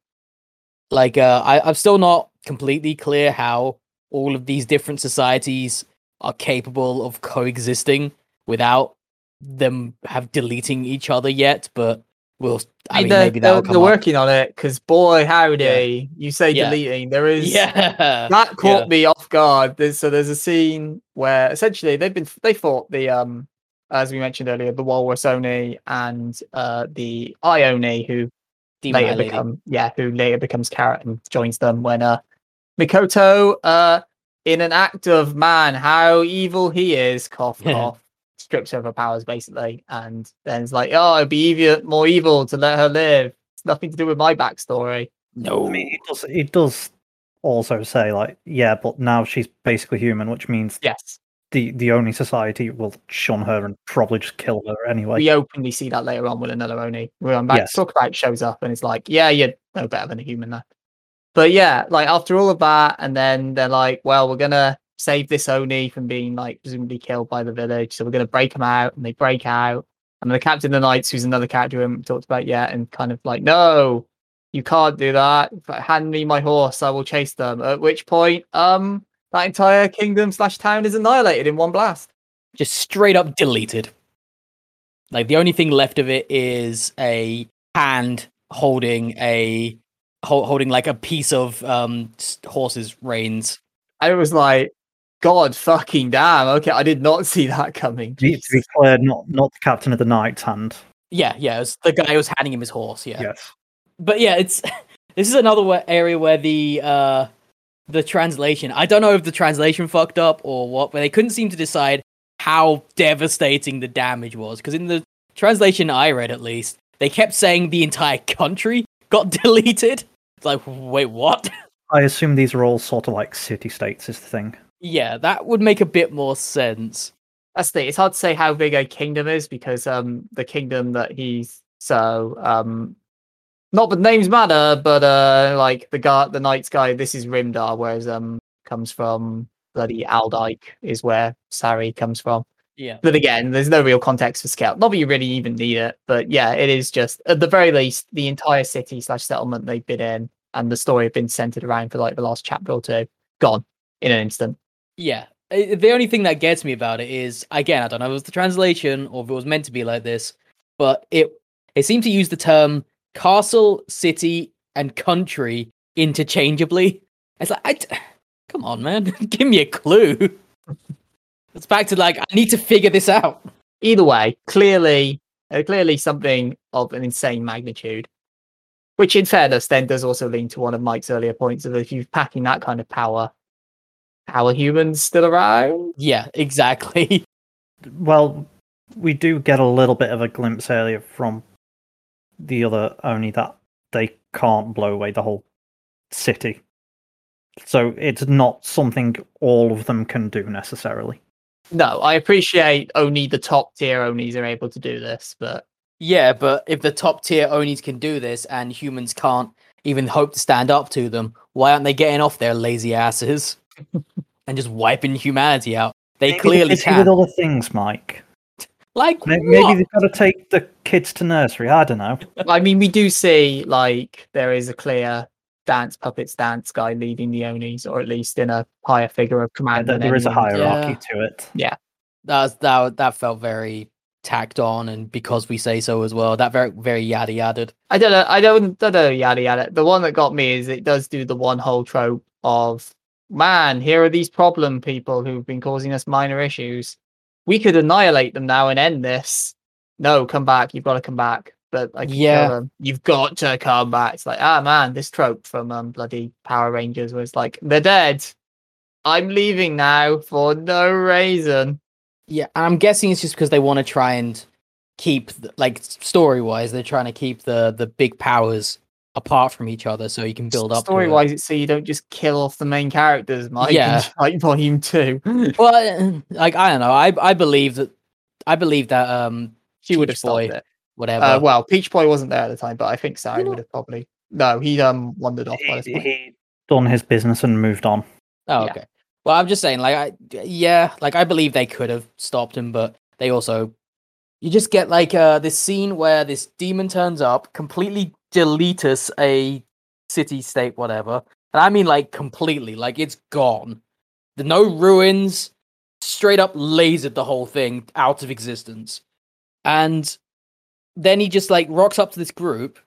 like uh I, i'm still not completely clear how all of these different societies are capable of coexisting without them have deleting each other yet, but we'll. I mean, they're, maybe they're, they're up. working on it because boy, howdy, you say Yeah. deleting. There is Yeah, that caught yeah. me off guard. There's, so there's a scene where essentially they've been they fought the um as we mentioned earlier the Walrus Oni and uh the Oni who Demon later Lady. become yeah who later becomes Carrot and joins them when uh Mikoto uh in an act of man how evil he is cough Yeah. cough strips her of her powers basically and then it's like oh it'd be evil, more evil to let her live it's nothing to do with my backstory No, I mean, it does, it does also say, like, yeah, but now she's basically human, which means yes the, the Oni society will shun her and probably just kill her anyway. we openly see that later on with another Oni. We're on back Yes. talk about shows up and it's like, yeah, you're no better than a human now. But yeah, like after all of that, and then they're like, well, we're gonna save this Oni from being like presumably killed by the village. So we're gonna break them out, and they break out. And the captain of the knights, who's another character we haven't talked about yet, and kind of like, no, you can't do that. Hand me my horse, I will chase them. At which point, um, that entire kingdom slash town is annihilated in one blast. just straight up deleted. Like the only thing left of it is a hand holding a hol- holding like a piece of um horse's reins. And it was like, God fucking damn. Okay, I did not see that coming. To be- to be clear, not not the captain of the knight's hand. Yeah, yeah, it was the guy who was handing him his horse. Yeah, Yes. but yeah, it's this is another area where the uh the translation. I don't know if the translation fucked up or what, but they couldn't seem to decide how devastating the damage was. Because in the translation I read, at least, they kept saying the entire country got deleted. It's like, wait, what? I assume these are all sort of like city states, is the thing. yeah, that would make a bit more sense. That's the thing. It's hard to say how big a kingdom is because um the kingdom that he's so um not the names matter, but uh like the guy the knight's guy, this is Rimdar, whereas um comes from bloody Aldyke is where Sari comes from. Yeah, But again, there's no real context for scale. Not that you really even need it, but yeah, it is just at the very least the entire city slash settlement they've been in and the story have been centered around for like the last chapter or two, gone in an instant. yeah. The only thing that gets me about it is, again, I don't know if it was the translation or if it was meant to be like this, but it it seemed to use the term castle, city, and country interchangeably. It's like, I d- come on, man, give me a clue. It's back to like, I need to figure this out. either way, clearly, uh, clearly something of an insane magnitude. Which, in fairness, then does also lean to one of Mike's earlier points of if you're packing that kind of power, how are humans still around? Yeah, exactly. Well, we do get a little bit of a glimpse earlier from the other Oni that they can't blow away the whole city. So it's not something all of them can do necessarily. No, I appreciate only the top tier Onis are able to do this, but Yeah, but if the top tier Onis can do this and humans can't even hope to stand up to them, why aren't they getting off their lazy asses and just wiping humanity out? They Maybe clearly busy can. with other things, Mike. Like May- what? Maybe they've got to take the kids to nursery. I don't know. I mean, we do see like there is a clear dance puppets dance guy leading the Onis, or at least in a higher figure of command. There than there is a hierarchy Yeah. to it. that was, that that felt very tacked on, and because we say so as well, that very very yada yada. I don't know. I don't, don't know. Yada yada. The one that got me is it does do the one whole trope of man. Here are these problem people who've been causing us minor issues. We could annihilate them now and end this. No, come back. You've got to come back. But can Yeah. kill them. You've got to come back. It's like ah man, this trope from um bloody Power Rangers was like they're dead. I'm leaving now for no reason. Yeah, and I'm guessing it's just because they want to try and keep like story wise, they're trying to keep the the big powers apart from each other, so you can build up. story wise it's so you don't just kill off the main characters, Mike. in, Yeah. like volume two. Well, uh, like I don't know. I I believe that I believe that um she would have Peach stopped Boy, it. whatever. Uh, well, Peach Boy wasn't there at the time, but I think Sari would have probably. No, he um wandered off by this He, point. he done his business and moved on. oh, yeah. okay. Well, I'm just saying, like, I yeah, like I believe they could have stopped him, but they also you just get like uh this scene where this demon turns up, completely deletes a city state, whatever, and I mean like completely, like it's gone. The no ruins, straight up lasered the whole thing out of existence, and then he just like rocks up to this group.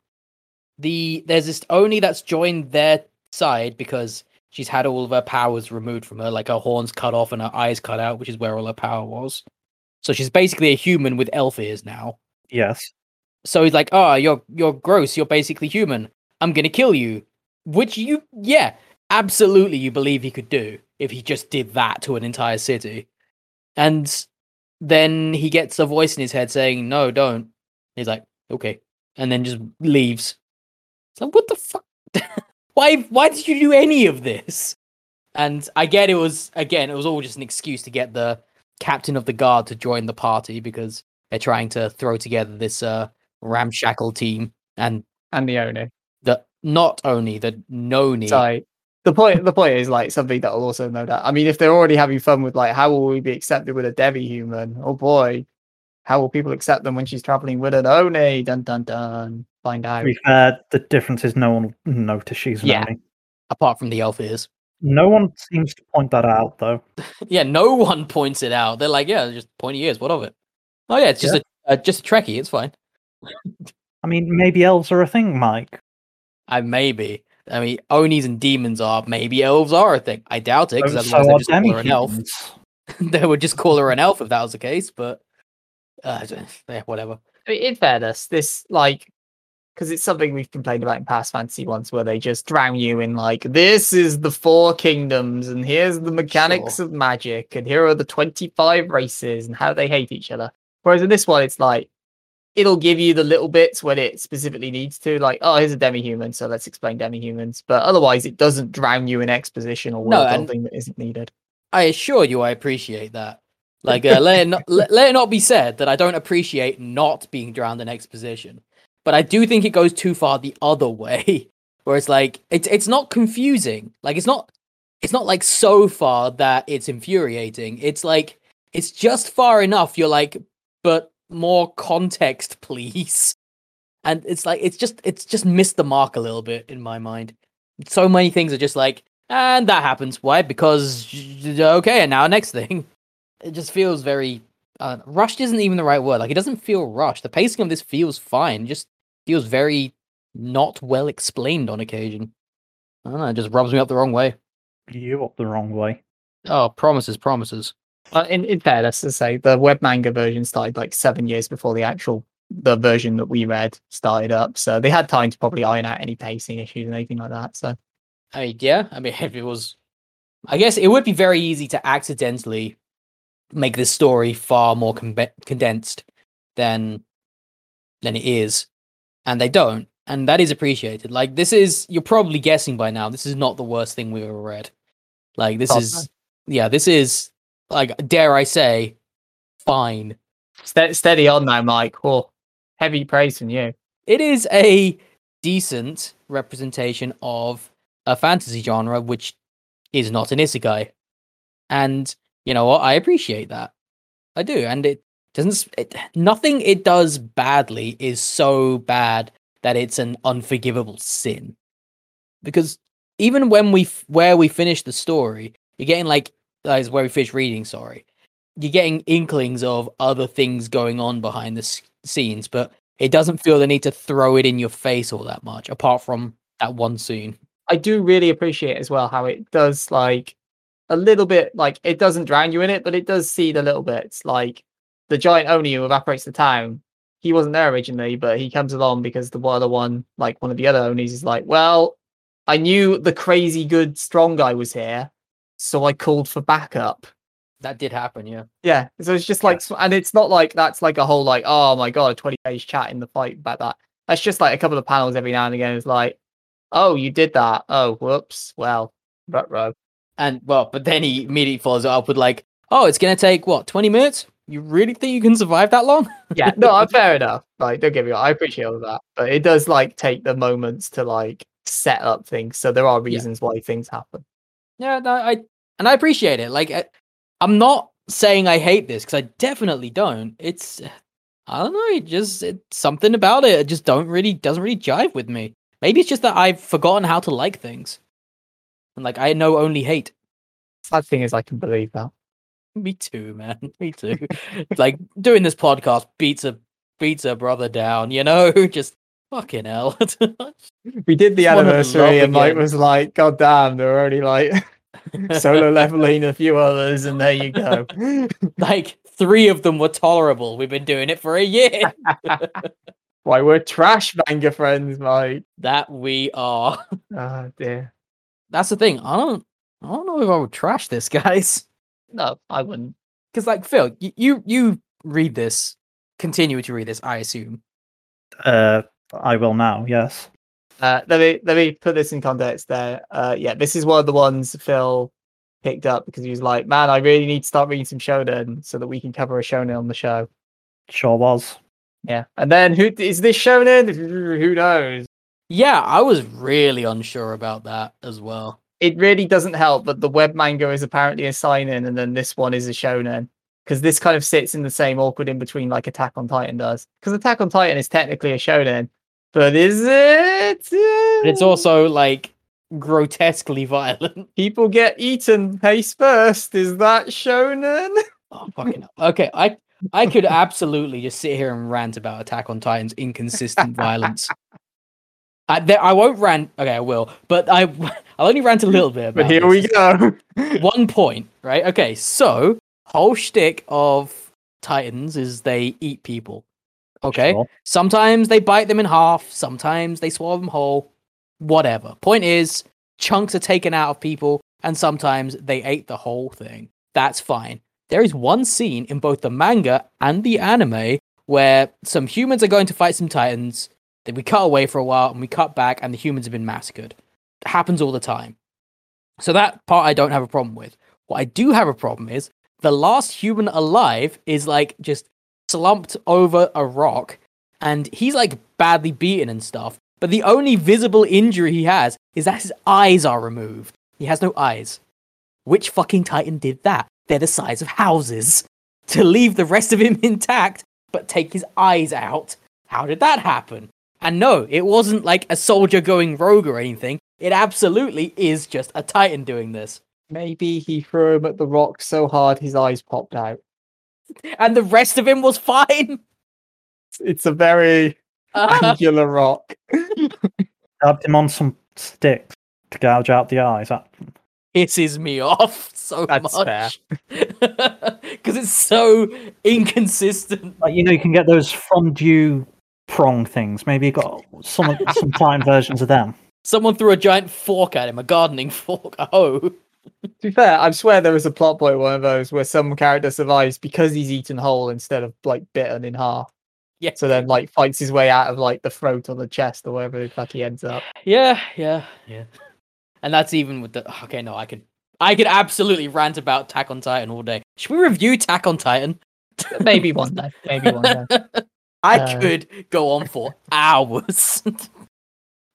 The there's this Oni that's joined their side because she's had all of her powers removed from her, like her horns cut off and her eyes cut out, which is where all her power was. So she's basically a human with elf ears now. Yes. So he's like, "Oh, you're you're gross. You're basically human. I'm gonna kill you." Which you, yeah, absolutely, you believe he could do if he just did that to an entire city. And then he gets a voice in his head saying, "No, don't." He's like, "Okay," and then just leaves. It's like, what the fuck? why? Why did you do any of this? And I get it was again, it was all just an excuse to get the captain of the guard to join the party because they're trying to throw together this uh ramshackle team and And the Oni. the not only the noni So the point the point is like something that will also know that. I mean, if they're already having fun with like how will we be accepted with a demi-human? Oh boy. How will people accept them when she's traveling with an Oni? Dun dun dun. Find To out. be fair, the difference is no one will notice she's an Yeah. Oni. apart from the elf ears. No one seems to point that out, though. Yeah, no one points it out. They're like, yeah, just pointy ears. What of it? Oh yeah, it's just a uh, just a Trekkie. It's fine. I mean, maybe elves are a thing, Mike. I maybe. I mean, Onis and demons are. Maybe elves are a thing. I doubt it because So otherwise they are just call her an elf. they would just call her an elf if that was the case. But uh, yeah, whatever. I mean, in fairness, this like because it's something we've complained about in past fantasy ones where they just drown you in like this is the four kingdoms and here's the mechanics Sure. of magic and here are the 25 races and how they hate each other whereas in this one it's like it'll give you the little bits when it specifically needs to like oh here's a demi-human so let's explain demi-humans but otherwise it doesn't drown you in exposition or No, and- that isn't needed I assure you, I appreciate that. Like, uh, let, it not, let, let it not be said that I don't appreciate not being drowned in exposition, but I do think it goes too far the other way, where it's like it's it's not confusing. Like, it's not it's not like so far that it's infuriating. It's like it's just far enough. You're like, but more context, please. And it's like it's just it's just missed the mark a little bit in my mind. So many things are just like, and that happens. Why? Because okay, and now next thing. It just feels very uh, rushed. Isn't even the right word. Like it doesn't feel rushed. The pacing of this feels fine. It just feels very not well explained on occasion. I don't know. It just rubs me up the wrong way. You up the wrong way. Oh, promises, promises. Uh, in, in fairness to say, the web manga version started like seven years before the actual the version that we read started up, so they had time to probably iron out any pacing issues and anything like that. So I mean, yeah. I mean, if it was, I guess it would be very easy to accidentally make this story far more condensed than than it is, and they don't, and that is appreciated. Like this is, you're probably guessing by now, this is not the worst thing we've ever read. Like this Oh, is, yeah, this is like, dare I say, fine. ste- steady on now, Mike. Oh, heavy praise from you. it is a decent representation of a fantasy genre which is not an isekai and you know what i appreciate that i do and it doesn't it, nothing it does badly is so bad that it's an unforgivable sin because even when we f- where we finish the story you're getting like uh, is where we finish reading sorry you're getting inklings of other things going on behind the scenes but it doesn't feel the need to throw it in your face all that much, apart from that one scene. I do really appreciate as well how it does like a little bit like it doesn't drown you in it, but it does seed a little bit. Like the giant Oni who evaporates the town. He wasn't there originally, but he comes along because the other one, like one of the other Onis, is like, well, I knew the crazy good strong guy was here, so I called for backup. That did happen, yeah. Yeah, so it's just like, s- and it's not like that's like a whole like, oh my god, a twenty page chat in the fight about that. That's just like a couple of panels every now and again. It's like, oh, you did that. Oh, whoops. Well, row. And well, but then he immediately follows it up with like, "Oh, it's gonna take what twenty minutes? You really think you can survive that long?" Yeah, no, I'm fair enough. Like, don't get me wrong, I appreciate all of that, but it does like take the moments to like set up things. So there are reasons why things happen. Yeah, no, I and I appreciate it. Like, I, I'm not saying I hate this because I definitely don't. It's I don't know, it just it's something about it. It just don't really doesn't really jive with me. Maybe it's just that I've forgotten how to like things, and like I know only hate. Sad thing is, I can believe that. Me too, man. Me too. like doing this podcast beats a beats a brother down. You know, just fucking hell. We did the Just anniversary, and Mike again. was like, "God damn, there were only like solo leveling a few others, and there you go." like three of them were tolerable. We've been doing it for a year. Why we're trash manga friends, Mike. that we are. Oh dear. That's the thing. I don't. I don't know if I would trash this, guys. No, I wouldn't. Because like Phil, you, you you read this, continue to read this. I assume. Uh, I will now. Yes. Uh, let me let me put this in context. There, uh, yeah, this is one of the ones Phil picked up because he was like, "Man, I really need to start reading some shonen so that we can cover a shonen on the show." Sure was. Yeah, and then who is this shonen? Who knows? Yeah, I was really unsure about that as well. It really doesn't help, but the web manga is apparently a seinen, and then this one is a shonen because this kind of sits in the same awkward in between like Attack on Titan does. Because Attack on Titan is technically a shonen, but is it? But it's also like grotesquely violent. People get eaten face first. Is that shonen? Oh fucking hell. okay! I I could absolutely just sit here and rant about Attack on Titan's inconsistent violence. I, there, I won't rant. Okay, I will, but I I'll only rant a little bit. About But here this. we go. One point, right? Okay, so whole shtick of Titans is they eat people. Okay, Sure. sometimes they bite them in half, sometimes they swallow them whole. Whatever. Point is, chunks are taken out of people, and sometimes they ate the whole thing. That's fine. There is one scene in both the manga and the anime where some humans are going to fight some titans. Then we cut away for a while and we cut back, and the humans have been massacred. It happens all the time. So that part I don't have a problem with. What I do have a problem is the last human alive is like just slumped over a rock and he's like badly beaten and stuff. But the only visible injury he has is that his eyes are removed. He has no eyes. Which fucking Titan did that? They're the size of houses. To leave the rest of him intact, but take his eyes out. How did that happen? And no, it wasn't like a soldier going rogue or anything. It absolutely is just a Titan doing this. Maybe he threw him at the rock so hard his eyes popped out. And the rest of him was fine. It's a very uh-huh. angular rock. Dabbed him on some sticks to gouge out the eyes. That, pisses me off so That's much because it's so inconsistent. like, you know, you can get those fondue prong things. Maybe you got some some time versions of them. Someone threw a giant fork at him, a gardening fork, a hoe. Oh. To be fair, I swear there was a plot point one of those where some character survives because he's eaten whole instead of like bitten in half. Yeah, So then like fights his way out of like the throat or the chest or wherever the fuck he ends up. yeah, yeah, yeah. And that's even with the okay. No, I could, I could absolutely rant about Attack on Titan all day. Should we review Attack on Titan? Maybe one day. Maybe one day. I Uh, could go on for hours.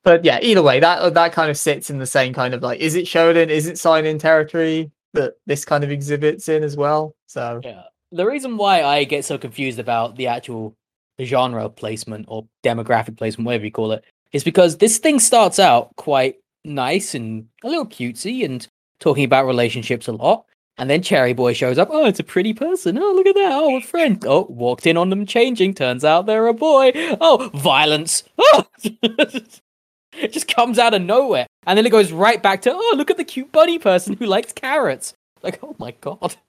But yeah, either way, that that kind of sits in the same kind of like, is it shonen? Is it seinen territory that this kind of exhibits in as well? So Yeah. The reason why I get so confused about the actual genre placement or demographic placement, whatever you call it, is because this thing starts out quite nice and a little cutesy and talking about relationships a lot. And then Cherry Boy shows up. Oh, it's a pretty person. Oh, look at that. Oh, a friend. Oh, walked in on them changing. Turns out they're a boy. Oh, violence. Oh! it just comes out of nowhere. And then it goes right back to, oh, look at the cute bunny person who likes carrots. Like, oh my god.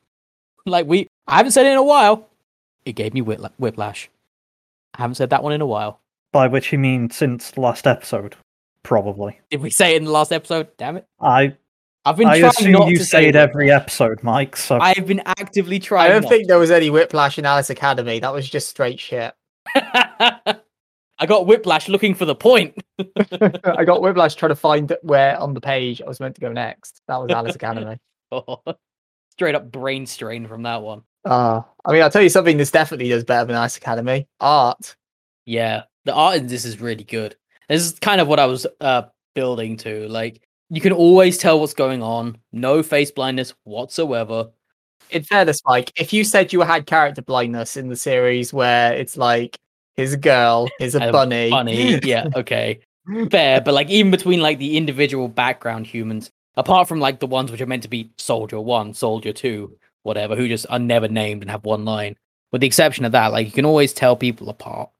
Like we, I haven't said it in a while. It gave me whipla- whiplash. I haven't said that one in a while. By which you mean since the last episode, probably. Did we say it in the last episode? Damn it! I I've been I trying assume not you to say it whiplash. every episode, Mike. So I've been actively trying. I don't not think there was any whiplash in Alice Academy. That was just straight shit. I got whiplash looking for the point. I got whiplash trying to find where on the page I was meant to go next. That was Alice Academy. Straight up brain strain from that one. Uh, I mean, I'll tell you something this definitely does better than Alice Academy. Art. Yeah, the art in this is really good. This is kind of what I was uh building to. Like you can always tell what's going on. No face blindness whatsoever. In fairness, Mike, if you said you had character blindness in the series where it's like, here's a girl, here's a bunny. Funny, yeah, okay, fair. But like even between like the individual background humans, apart from like the ones which are meant to be Soldier One, Soldier Two, whatever, who just are never named and have one line. With the exception of that, like you can always tell people apart.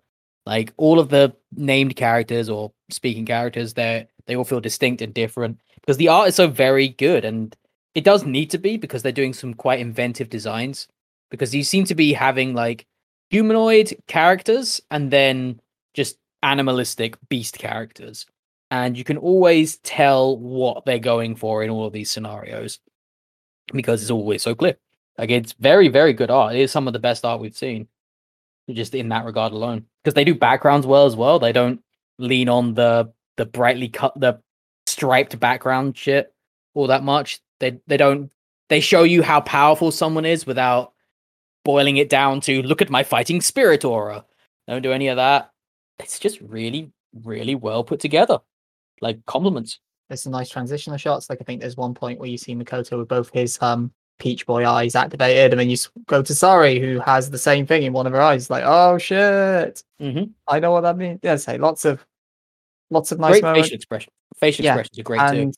Like all of the named characters or speaking characters, they they all feel distinct and different because the art is so very good, and it does need to be because they're doing some quite inventive designs. Because you seem to be having like humanoid characters and then just animalistic beast characters. And you can always tell what they're going for in all of these scenarios because it's always so clear. Like it's very, very good art. It is some of the best art we've seen, just in that regard alone. Because they do backgrounds well as well. They don't lean on the the brightly cut the striped background shit all that much. They they don't they show you how powerful someone is without boiling it down to look at my fighting spirit aura. Don't do any of that. It's just really, really well put together. Like compliments. There's some nice transitional shots. Like I think there's one point where you see Makoto with both his um Peach Boy eyes activated, and then you go to Sari, who has the same thing in one of her eyes. Like, oh shit, Mm-hmm. I know what that means. Yeah, say lots of lots of nice Great moments. facial expression. facial Yeah, expressions are great too.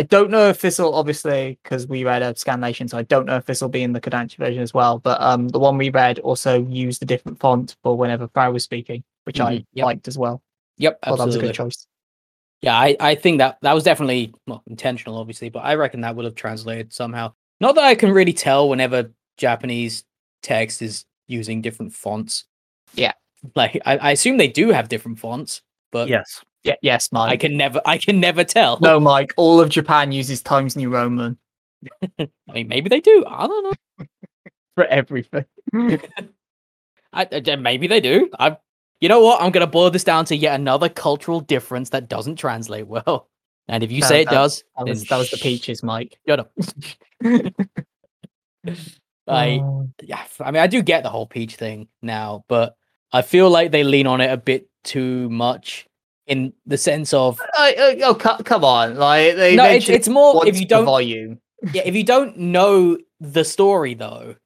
And I don't know if this will obviously because we read a Scanlation, so I don't know if this will be in the Kodansha version as well. But um, the one we read also used a different font for whenever Frau was speaking, which I Mhm, yep. liked as well. Yep, Well, that was a good choice. Yeah, I, I think that that was definitely well intentional, obviously, but I reckon that would have translated somehow. Not that I can really tell whenever Japanese text is using different fonts. Yeah. like I, I assume they do have different fonts, but Yes. Yeah, yes, Mike. I can never I can never tell. No, Mike. All of Japan uses Times New Roman I mean maybe they do. I don't know. for everything. I, uh, I- maybe they do. I you know what? I'm gonna boil this down to yet another cultural difference that doesn't translate well. And if you No, say it that- does, That was then that was the peaches, Mike. Shut up. I Oh. yeah, I mean, I do get the whole peach thing now, but I feel like they lean on it a bit too much in the sense of Uh, uh, oh, come on! Like they no, it's, it's more if you don't, volume. yeah, if you don't know the story though,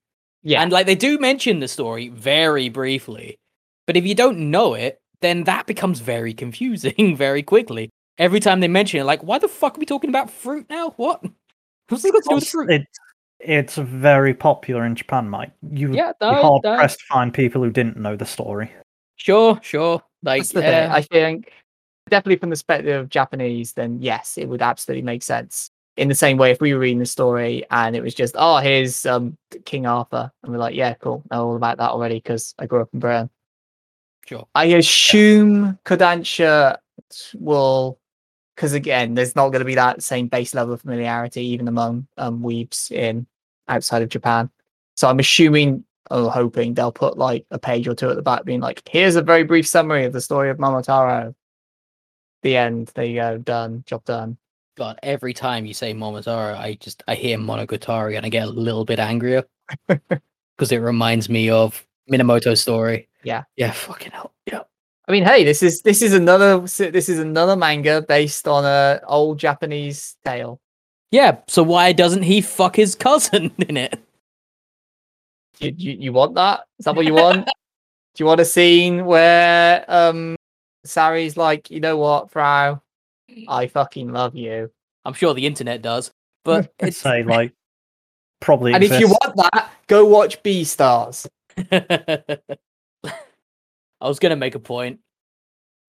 Yeah, and like they do mention the story very briefly, but if you don't know it, then that becomes very confusing very quickly. Every time they mention it, like, why the fuck are we talking about fruit now? What? What's this got to do with It's, fruit? it's, it's very popular in Japan, Mike. You would Yeah, be no, hard no. pressed to find people who didn't know the story. Sure, sure. Like, that's the yeah. thing. I think definitely from the perspective of Japanese, then yes, it would absolutely make sense. In the same way, if we were reading the story and it was just, oh, here's um King Arthur, and we're like, yeah, cool, I know all about that already because I grew up in Britain. sure. I assume Kodansha will, because again, there's not going to be that same base level of familiarity even among um, weebs in outside of Japan. So I'm assuming or hoping they'll put like a page or two at the back, being like, "Here's a very brief summary of the story of Momotaro." The end. There you go. Done. Job done. God, every time you say Momotaro, I just I hear Monogatari and I get a little bit angrier because it reminds me of Minamoto's story. Yeah. yeah, fucking hell, yeah. I mean, hey, this is this is another this is another manga based on a old Japanese tale. Yeah, so why doesn't he fuck his cousin in it? You, you, you want that? Is that what you want? Do you want a scene where um Sari's like, you know what, Frau? Mm. I fucking love you. I'm sure the internet does, but it's say like probably And if you want that, go watch Beastars. I was gonna make a point,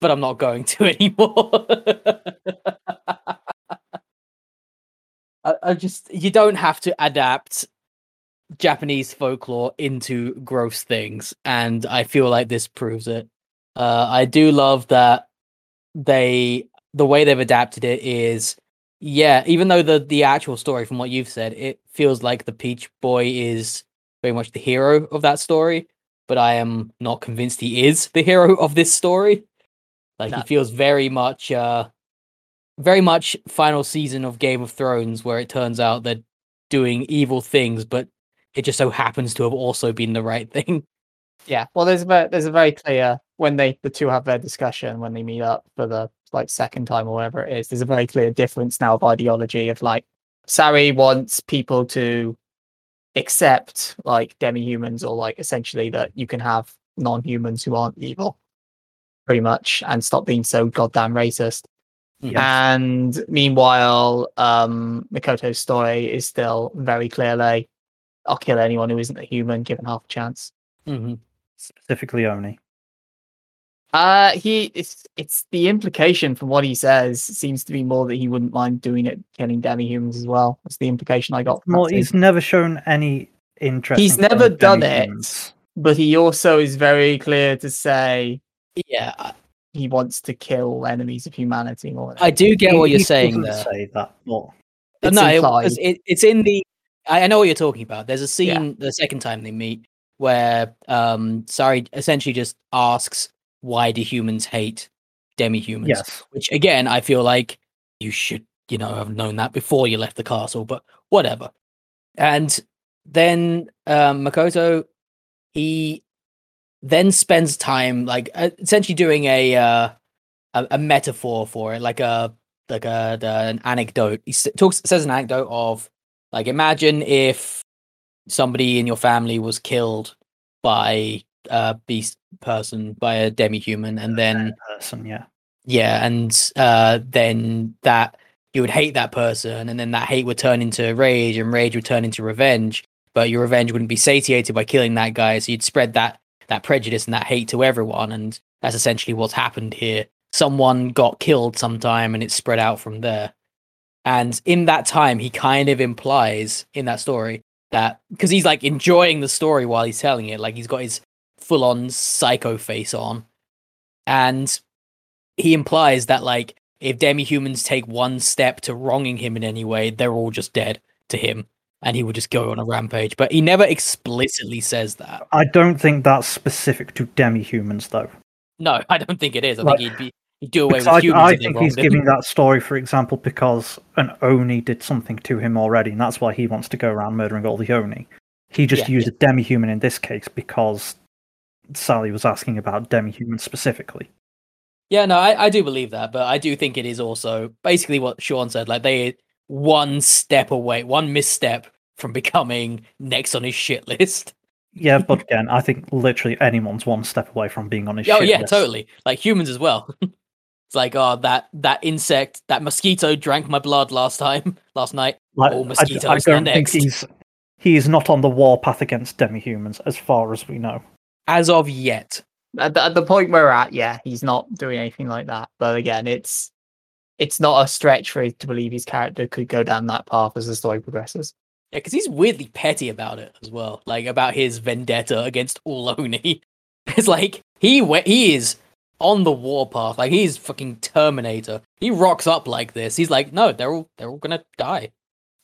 but I'm not going to anymore. I, I just you don't have to adapt Japanese folklore into gross things, and I feel like this proves it. Uh, I do love that they the way they've adapted it is yeah even though the the actual story from what you've said it feels like the peach boy is very much the hero of that story but i am not convinced he is the hero of this story like No. he feels very much uh very much final season of game of thrones where it turns out that doing evil things but it just so happens to have also been the right thing Yeah. Well, there's a there's a very clear when they the two have their discussion when they meet up for the like second time or whatever it is. There's a very clear difference now of ideology of like Sari wants people to accept like demi-humans or like essentially that you can have non-humans who aren't evil pretty much and stop being so goddamn racist Mhm. and meanwhile um mikoto's story is still very clearly i'll kill anyone who isn't a human given half a chance Mhm. Specifically Oni. uh he it's it's the implication from what he says seems to be more that he wouldn't mind doing it killing demi-humans as well that's the implication i got from that Well, scene. he's never shown any interest. He's in never done it. demi-humans. but he also is very clear to say yeah he wants to kill enemies of humanity or whatever. i do get He- what you're he saying doesn't Say that, but Uh, It's no, it, it, it's in the. I, I know what you're talking about. There's a scene Yeah. the second time they meet where um Sari essentially just asks why do humans hate demi-humans? yes, Which again, I feel like you should, you know, have known that before you left the castle, but whatever. And then um Makoto, he then spends time like uh, essentially doing a uh a, a metaphor for it, like a like a an anecdote. He s- talks says an anecdote of like imagine if somebody in your family was killed by a beast person by a demi-human and then person, yeah. Yeah, and uh, then that you would hate that person, and then that hate would turn into rage, and rage would turn into revenge. But your revenge wouldn't be satiated by killing that guy, so you'd spread that that prejudice and that hate to everyone, and that's essentially what's happened here. Someone got killed sometime, and it's spread out from there. And in that time, he kind of implies in that story that because he's like enjoying the story while he's telling it, like he's got his full on psycho face on, and he implies that like if demi-humans take one step to wronging him in any way, they're all just dead to him, and he would just go on a rampage. But he never explicitly says that. I don't think that's specific to demi-humans, though. No, I don't think it is. I Like, think he'd be do away Because with I, humans. I think he's giving that story, for example, because an Oni did something to him already, and that's why he wants to go around murdering all the Oni. He just Yeah, used a demi-human in this case because Sally was asking about demi-humans specifically. Yeah, no, I, I do believe that, but I do think it is also basically what Sean said. Like they one step away, one misstep from becoming next on his shit list. Yeah, but again, I think literally anyone's one step away from being on his oh shit yeah, list. totally. Like humans as well. it's like, oh, that that insect, that mosquito drank my blood last time, last night. Like, All mosquitoes I, are don't think he's he is not on the warpath against demi-humans, as far as we know. As of yet, At the, at the point we're at, yeah, he's not doing anything like that. But again, it's it's not a stretch for it to believe his character could go down that path as the story progresses. yeah, because he's weirdly petty about it as well. Like about his vendetta against all Oni. It's like he we- he is on the warpath. Like he's fucking Terminator. He rocks up like this. He's like, no, they're all they're all gonna die.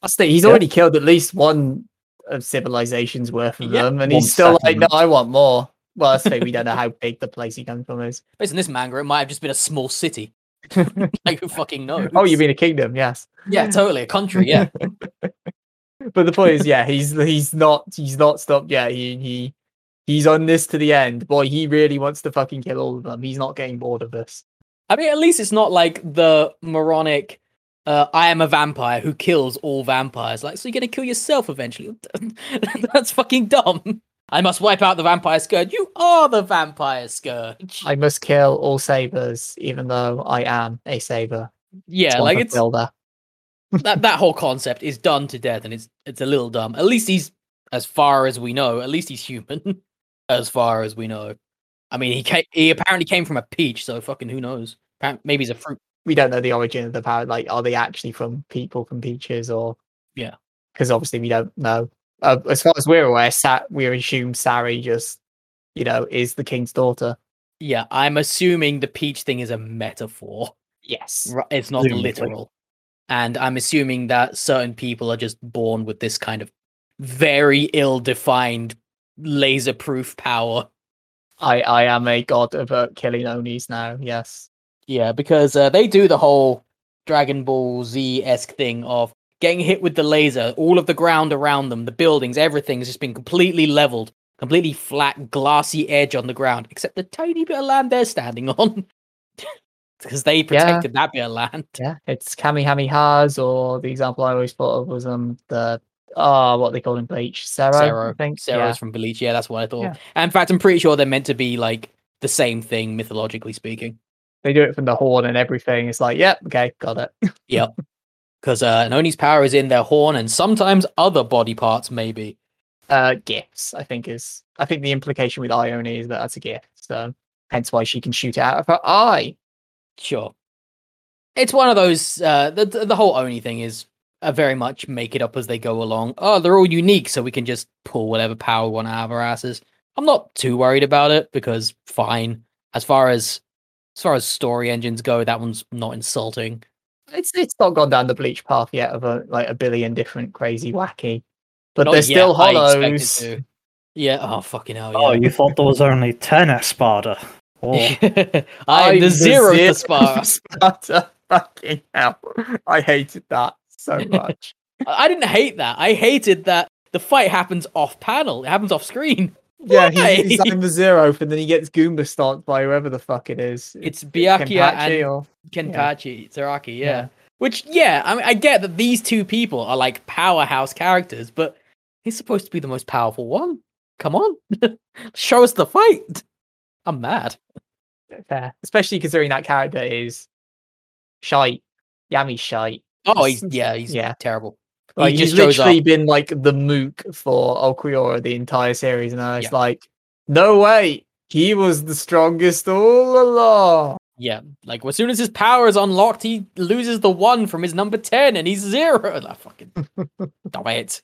That's the, he's Yeah. already killed at least one of civilization's worth of Yeah, them, and one he's still like, no. I want more. Well, that's the thing, we don't know how big the place he comes from is. Based on this manga, it might have just been a small city. like who fucking knows? oh, you mean a kingdom? Yes. yeah, totally a country. Yeah, but the point is, yeah, he's he's not he's not stopped yet. He he he's on this to the end. Boy, he really wants to fucking kill all of them. He's not getting bored of this. I mean, at least it's not like the moronic. Uh, I am a vampire who kills all vampires. Like, so you're gonna kill yourself eventually? That's fucking dumb. I must wipe out the vampire scourge. You are the vampire scourge. I must kill all sabers, even though I am a saber. yeah, like it's builder. that that whole concept is done to death, and it's it's a little dumb. At least he's, as far as we know, at least he's human. as far as we know, I mean, he came, he apparently came from a peach, so fucking who knows? Maybe he's a fruit. we don't know the origin of the power. Like, are they actually from people from peaches or? Yeah. Because obviously we don't know. Uh, as far as we're aware, Sa- we assume Sari just, you know, is the king's daughter. Yeah, I'm assuming the peach thing is a metaphor. Yes. It's not Presumably. literal. And I'm assuming that certain people are just born with this kind of very ill defined laser proof power. I I am a god of uh, killing Onis now. Yes. Yeah, because uh, they do the whole Dragon Ball Z esque thing of getting hit with the laser, all of the ground around them, the buildings, everything's just been completely leveled, completely flat, glassy edge on the ground, except the tiny bit of land they're standing on. Because they protected that bit of land. Yeah. It's Kamehamehas, or the example I always thought of was um the oh what they call in Bleach, Cero. I think. Cero's Yeah. from Bleach. Yeah, that's what I thought. Yeah. And in fact, I'm pretty sure they're meant to be like the same thing, mythologically speaking. They do it from the horn and everything. It's like, yep, okay, got it. Yep. Because uh, Noni's power is in their horn and sometimes other body parts, maybe. uh gifts i think is i think the implication with ione is that that's a gift so hence why she can shoot it out of her eye Sure. It's one of those. Uh, the the whole Oni thing is uh, Uh, very much make it up as they go along. Oh, they're all unique, so we can just pull whatever power we want out of our asses. I'm not too worried about it because fine. As far as as far as story engines go, that one's not insulting. it's it's not gone down the bleach path yet of a like a billion different crazy wacky but Not there's yet, still I expect it hollows. Yeah. Oh fucking hell. Oh, you thought there was only ten Espada? Oh, I'm the zero to Sparta. Sparta. fucking hell i hated that so much I didn't hate that. I hated that the fight happens off panel. It happens off screen. yeah he's, he's Why? on the zero and then he gets goomba stomped by whoever the fuck it is It's Byakuya Kenpachi and or Kenpachi, Zaraki, yeah. Yeah. Which, yeah, I mean, I get that these two people are like powerhouse characters, but he's supposed to be the most powerful one. Come on, show us the fight. I'm mad. fair, especially considering that character is shite. Yammy's shite. Oh, he's yeah, he's Yeah. terrible. Like he he's literally been like the mook for Ulquiorra the entire series, and I was Yeah. like, no way, he was the strongest all along. Yeah, like as soon as his power is unlocked, he loses the one from his number ten, and he's zero. Like, fucking damn it.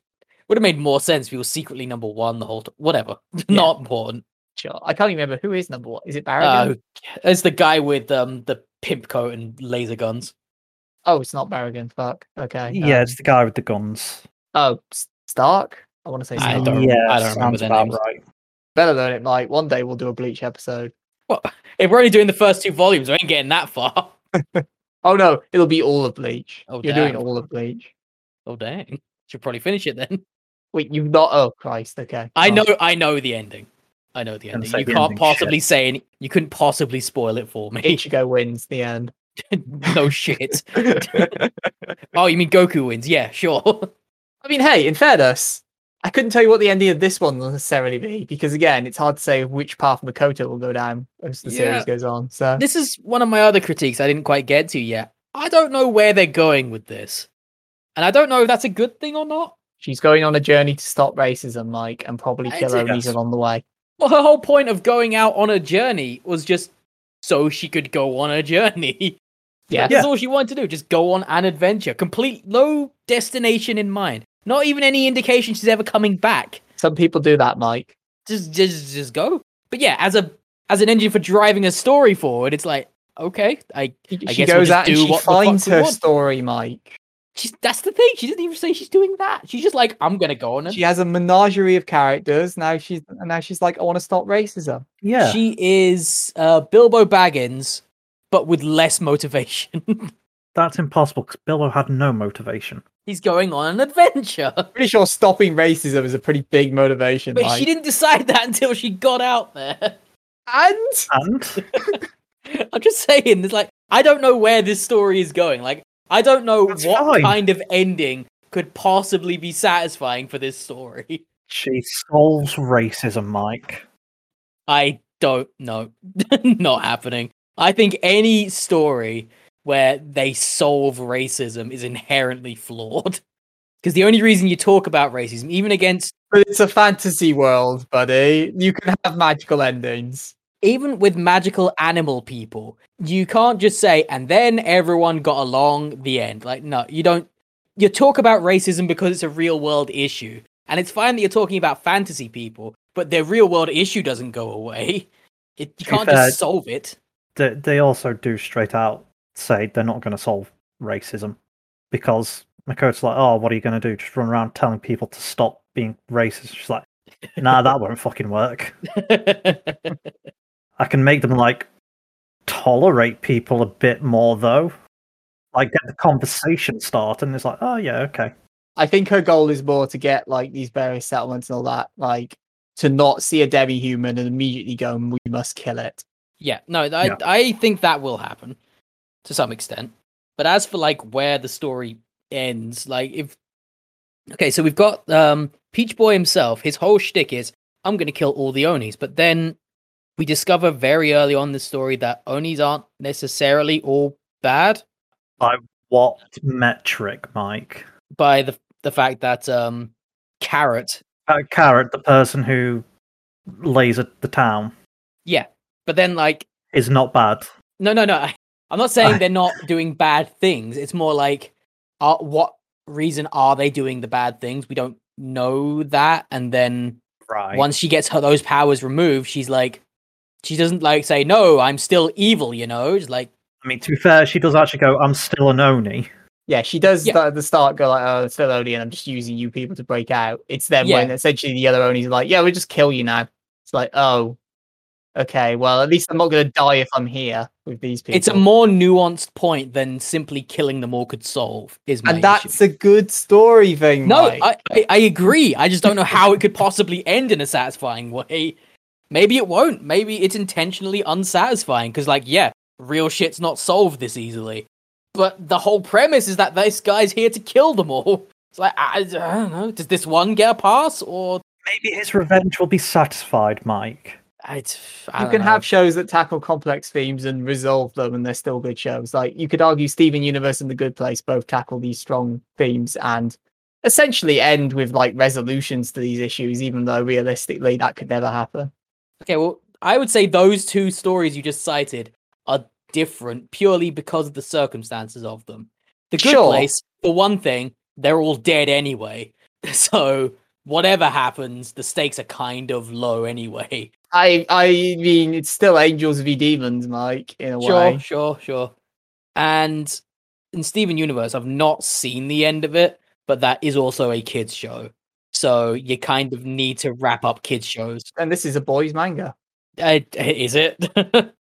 Would have made more sense if he was secretly number one the whole time. Whatever, not important. Sure, I can't even remember who is number one. Is it Uh, Barragan? it's the guy with um the pimp coat and laser guns. Oh, it's not Barragan. Fuck. Okay. Yeah, um, it's the guy with the guns. Oh, Stark. I want to say I don't- yeah, I don't remember sounds their right. Better learn it. Like one day we'll do a Bleach episode. Well, if we're only doing the first two volumes, we ain't getting that far. Oh no, it'll be all of Bleach. Oh, You're doing all of Bleach. Oh dang, should probably finish it then. Wait, you've not? Oh Christ. Okay. I Oh. know, I know the ending. I know the ending. You the can't ending, possibly say any. You couldn't possibly spoil it for me. Ichigo wins the end. no shit. Oh, you mean Goku wins? Yeah, sure. I mean, hey, in fairness, I couldn't tell you what the ending of this one will necessarily be because, again, it's hard to say which path Mikoto will go down as the Yeah. series goes on. So, this is one of my other critiques I didn't quite get to yet. I don't know where they're going with this. And I don't know if that's a good thing or not. she's going on a journey to stop racism, Mike, and probably kill a- Onis Yes. along the way. Well, her whole point of going out on a journey was just so she could go on a journey. Yeah. That's all she wanted to do, just go on an adventure. Complete no destination in mind. Not even any indication she's ever coming back. Some people do that, Mike. Just just just go. But yeah, as a as an engine for driving a story forward, it's like, okay, I I she guess we'll goes just out and do she what finds her story, Mike. she's that's the thing. She doesn't even say she's doing that. She's just like, I'm gonna go on and She has a menagerie of characters. Now she's and now she's like, I want to stop racism. Yeah, She is uh, Bilbo Baggins, but with less motivation. that's impossible because Bilbo had no motivation. He's going on an adventure. Pretty sure stopping racism is a pretty big motivation. But Mike. she didn't decide that until she got out there. And And I'm just saying, it's like, I don't know where this story is going. Like, I don't know That's what fine. kind of ending could possibly be satisfying for this story. she solves racism, Mike. I don't know. Not happening. I think any story where they solve racism is inherently flawed. Because the only reason you talk about racism, even against, but it's a fantasy world, buddy. You can have magical endings. even with magical animal people, you can't just say, and then everyone got along the end. Like, no, you don't. You talk about racism because it's a real world issue. And it's fine that you're talking about fantasy people, but their real world issue doesn't go away. It, you can't just solve it. They, they also do straight out say they're not going to solve racism because Mikoto's like, oh, what are you going to do? Just run around telling people to stop being racist? She's like, nah, that won't fucking work. I can make them like tolerate people a bit more though. Like get the conversation started, and it's like, oh yeah, okay. I think her goal is more to get like these various settlements and all that, like to not see a demi-human and immediately go, "We must kill it." Yeah, no, I Yeah. I think that will happen to some extent. But as for like where the story ends, like if okay, so we've got um Peach Boy himself. His whole shtick is I'm gonna kill all the Onis, but then we discover very early on in the story that Onis aren't necessarily all bad By What metric, Mike? by the the fact that um Carrot, Uh, Carrot, the person who lays at the town, yeah, but then like is not bad. No, no, no. I- I'm not saying they're not doing bad things. It's more like, uh, what reason are they doing the bad things? We don't know that. And then Right. once she gets her those powers removed, she's like, she doesn't like say, "No, I'm still evil." You know, just like, I mean, to be fair, she does actually go, I'm still an Oni. Yeah, she does Yeah. at the start go like, "Oh, it's still Oni, and I'm just using you people to break out." It's then when essentially the other Onis are like, "Yeah, we'll just kill you now." It's like, oh, okay. Well, at least I'm not going to die if I'm here with these people. it's a more nuanced point than simply killing them all could solve. Is my and issue. that's a good story thing. No, Mike. I, I, I agree. I just don't know how it could possibly end in a satisfying way. Maybe it won't. Maybe it's intentionally unsatisfying because, like, yeah, real shit's not solved this easily. But the whole premise is that this guy's here to kill them all. It's like, I, I don't know. Does this one get a pass or. Maybe his revenge will be satisfied, Mike. I, I you can know. have shows that tackle complex themes and resolve them, and they're still good shows. Like you could argue Steven Universe and The Good Place both tackle these strong themes and essentially end with like resolutions to these issues, even though realistically that could never happen. Okay, well, I would say those two stories you just cited are different purely because of the circumstances of them. The Good Sure. Place, for one thing, they're all dead anyway. So whatever happens, the stakes are kind of low anyway. I I mean, it's still Angels v Demons, Mike, in a Sure, way. sure, sure. And in Steven Universe, I've not seen the end of it, but that is also a kids show. So you kind of need to wrap up kids shows. And this is a boys' manga. Uh, is it?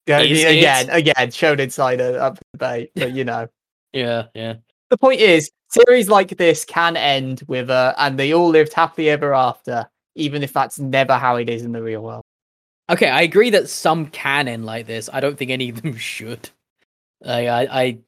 Yeah, Is it? again, again, shown insider up for debate, but you know. yeah, yeah. the point is, series like this can end with a, and they all lived happily ever after, even if that's never how it is in the real world. Okay, I agree that some can end like this. I don't think any of them should. I, I, I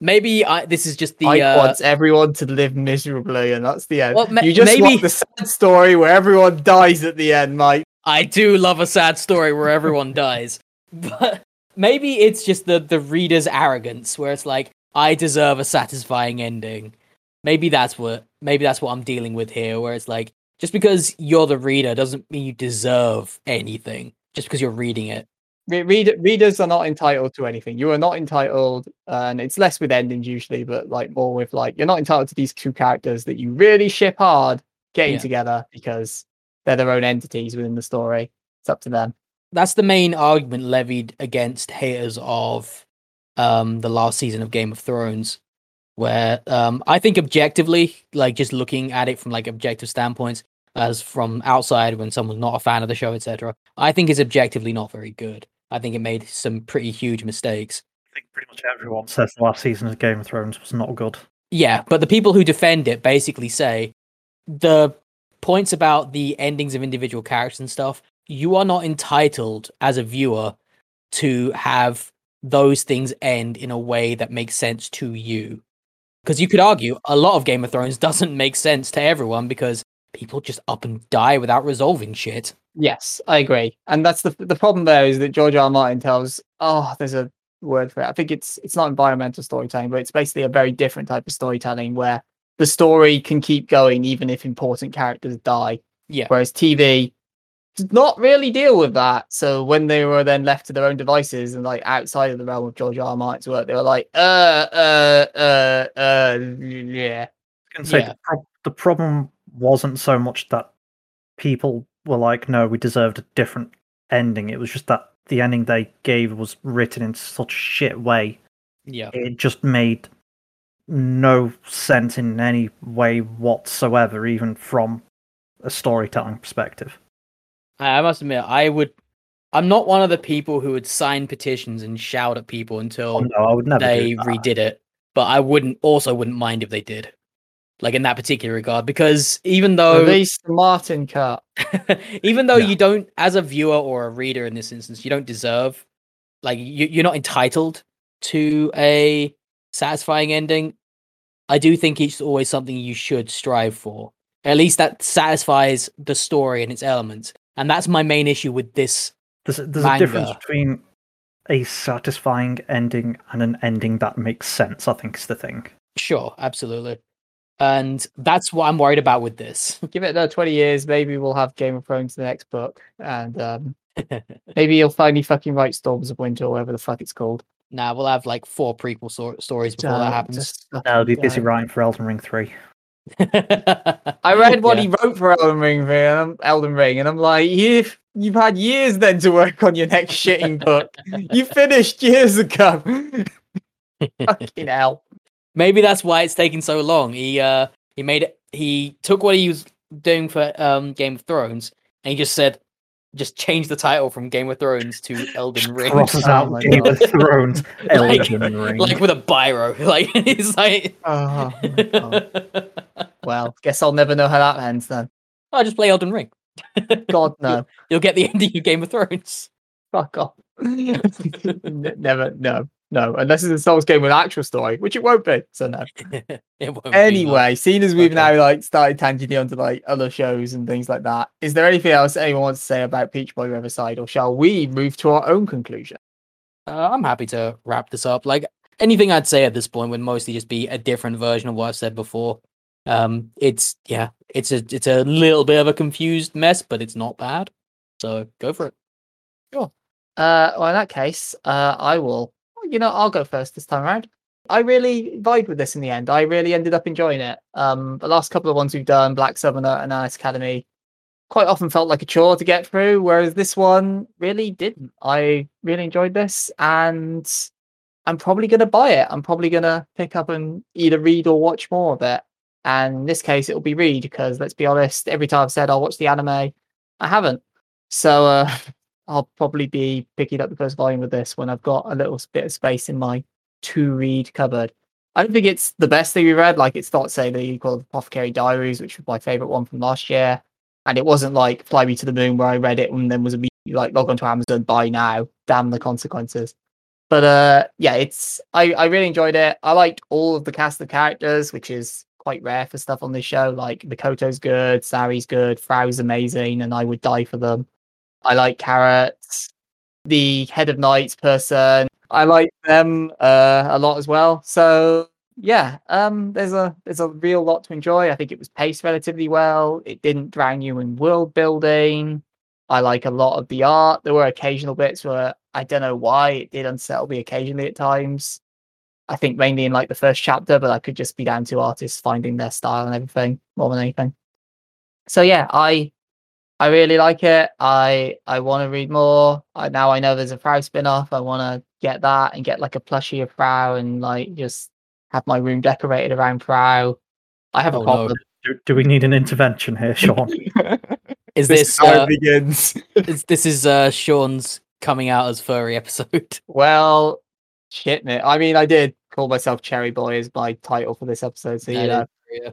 maybe I. This is just the. Mike uh, wants everyone to live miserably, and that's the end. Well, ma- you just maybe- want the sad story where everyone dies at the end, Mike. I do love a sad story where everyone dies, but maybe it's just the the reader's arrogance, where it's like I deserve a satisfying ending. Maybe that's what maybe that's what I'm dealing with here, where it's like just because you're the reader doesn't mean you deserve anything. Just because you're reading it. Read- readers are not entitled to anything. You are not entitled, and it's less with endings usually, but like more with like you're not entitled to these two characters that you really ship hard getting Yeah. together because they're their own entities within the story. It's up to them. That's the main argument levied against haters of um the last season of Game of Thrones, where um I think objectively, like just looking at it from like objective standpoints, as from outside when someone's not a fan of the show, etc. I think it's objectively not very good. I think it made some pretty huge mistakes. I think pretty much everyone says the last season of Game of Thrones was not good. Yeah, but the people who defend it basically say the points about the endings of individual characters and stuff, you are not entitled as a viewer to have those things end in a way that makes sense to you. Because you could argue a lot of Game of Thrones doesn't make sense to everyone because people just up and die without resolving shit. Yes, I agree. And that's the the problem there is that George R. R. Martin tells oh, there's a word for it. I think it's it's not environmental storytelling, but it's basically a very different type of storytelling where the story can keep going even if important characters die. Yeah. Whereas TV does not really deal with that. So when they were then left to their own devices and like outside of the realm of George R. R. Martin's work, they were like, uh, uh, uh, uh, yeah. I can say Yeah. the, prob- the problem wasn't so much that people were like, no, we deserved a different ending. It was just that the ending they gave was written in such a shit way. Yeah. It just made no sense in any way whatsoever, even from a storytelling perspective. I must admit, I would. I'm not one of the people who would sign petitions and shout at people until Oh, no, I would never. they redid it. But I wouldn't also wouldn't mind if they did. Like in that particular regard, because even though Release the Martin cut. even though Yeah. you don't as a viewer or a reader in this instance, you don't deserve like you, you're not entitled to a satisfying ending. I do think it's always something you should strive for. At least that satisfies the story and its elements. And that's my main issue with this There's, there's a difference between a satisfying ending and an ending that makes sense. I think is the thing. Sure, absolutely. And that's what I'm worried about with this. give it another 20 years maybe we'll have game of thrones the next book and um maybe you'll finally fucking write storms of winter or whatever the fuck it's called now we'll have like four prequel so- stories before Uh, that happens. just No, I'll be busy don't. writing for Elden Ring three. i read what Yeah. he wrote for elden ring and elden ring and i'm like you've you've had years then to work on your next shitting book you finished years ago fucking hell Maybe that's why it's taking so long. He uh he made it he took what he was doing for um Game of Thrones and he just said just change the title from Game of Thrones to Elden Ring. Crosses Oh out my Game God. of Thrones, Like- Elden Ring. like with a biro. Like it's like oh, well guess i'll never know how that ends then I'll just play Elden Ring. god no You'll get the ending of Game of Thrones. fuck off never no no, unless it's a Souls game with an actual story, which it won't be. So no. it won't be. Anyway, seeing as we've Okay. now like started tangenting onto like other shows and things like that, is there anything else anyone wants to say about Peach Boy Riverside, or shall we move to our own conclusion? Uh, I'm happy to wrap this up. Like anything I'd say at this point would mostly just be a different version of what I've said before. Um, it's yeah, it's a it's a little bit of a confused mess, but it's not bad. So go for it. Sure. Uh, well, in that case, uh, I will. You know, I'll go first this time around. I really vibed with this in the end. I really ended up enjoying it. Um, the last couple of ones we've done, Black Summoner and Alice Academy, quite often felt like a chore to get through, whereas this one really didn't. I really enjoyed this, and I'm probably going to buy it. I'm probably going to pick up and either read or watch more of it. And in this case, it'll be read because let's be honest, every time I've said I'll watch the anime, I haven't. So uh, I'll probably be picking up the first volume of this when I've got a little bit of space in my to read cupboard. I don't think it's the best thing we read. Like it's not say the equal Apothecary Diaries, which was my favorite one from last year, and it wasn't like Fly Me to the Moon where I read it and then was immediately like log on to Amazon buy now. Damn the consequences. But uh, yeah, it's I I really enjoyed it. I liked all of the cast of characters, which is quite rare for stuff on this show. Like Mikoto's good, Sari's good, Frau's amazing, and I would die for them. I like carrots. The head of knights person, I like them uh, a lot as well. So yeah, um, there's a there's a real lot to enjoy. I think it was paced relatively well. It didn't drown you in world building. I like a lot of the art. There were occasional bits where I don't know why it did unsettle me occasionally at times. I think mainly in like the first chapter, but I could just be down to artists finding their style and everything more than anything. So yeah, I I really like it. I I want to read more. I, now I know there's a Frau spin-off. I want to get that and get like a plushie of Frau and like just have my room decorated around Frau. I have a Oh, no. problem. Do, do we need an intervention here, Sean? Is This this is how uh, it begins. is, this is uh Sean's coming out as furry episode? well, shit, man. I mean, I did call myself Cherry Boy as my title for this episode, so you know. yeah.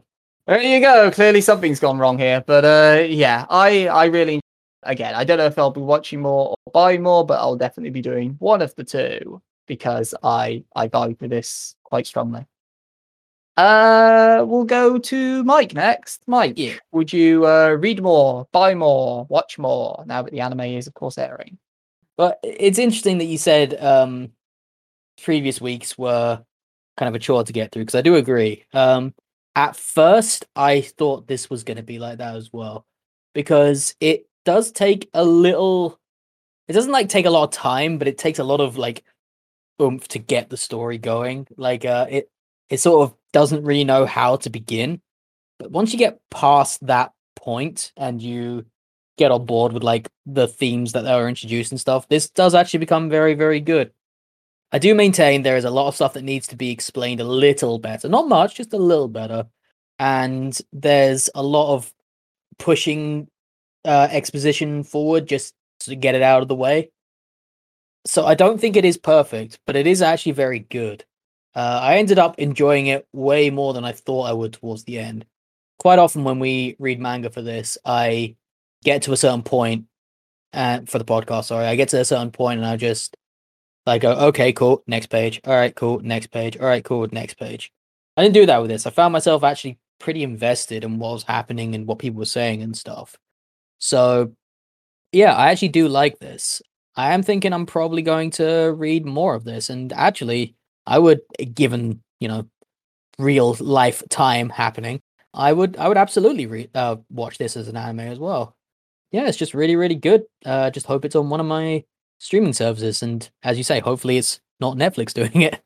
There you go. Clearly something's gone wrong here, but uh, yeah, I I really again I don't know if I'll be watching more or buying more, but I'll definitely be doing one of the two because I I vibe with this quite strongly. Uh, we'll go to Mike next. Mike, Yeah. would you uh, read more, buy more, watch more now that the anime is of course airing? But it's interesting that you said um previous weeks were kind of a chore to get through because I do agree. Um at first I thought this was going to be like that as well because it does take a little it doesn't like take a lot of time but it takes a lot of like oomph to get the story going. Like uh it it sort of doesn't really know how to begin. But once you get past that point and you get on board with like the themes that are introduced and stuff, this does actually become very, very good. I do maintain there is a lot of stuff that needs to be explained a little better. Not much, just a little better. And there's a lot of pushing uh, exposition forward just to get it out of the way. So I don't think it is perfect, but it is actually very good. Uh, I ended up enjoying it way more than I thought I would towards the end. Quite often, when we read manga for this, I get to a certain point uh, for the podcast. Sorry, I get to a certain point and I just like go, okay, cool, next page. All right, cool, next page. All right, cool, next page. I didn't do that with this. I found myself actually pretty invested in what was happening and what people were saying and stuff. So, yeah, I actually do like this. I am thinking I'm probably going to read more of this. And actually, I would, given you know, real life time happening, I would, I would absolutely read, uh, watch this as an anime as well. Yeah, it's just really, really good. Uh, just hope it's on one of my streaming services, and as you say, hopefully it's not Netflix doing it.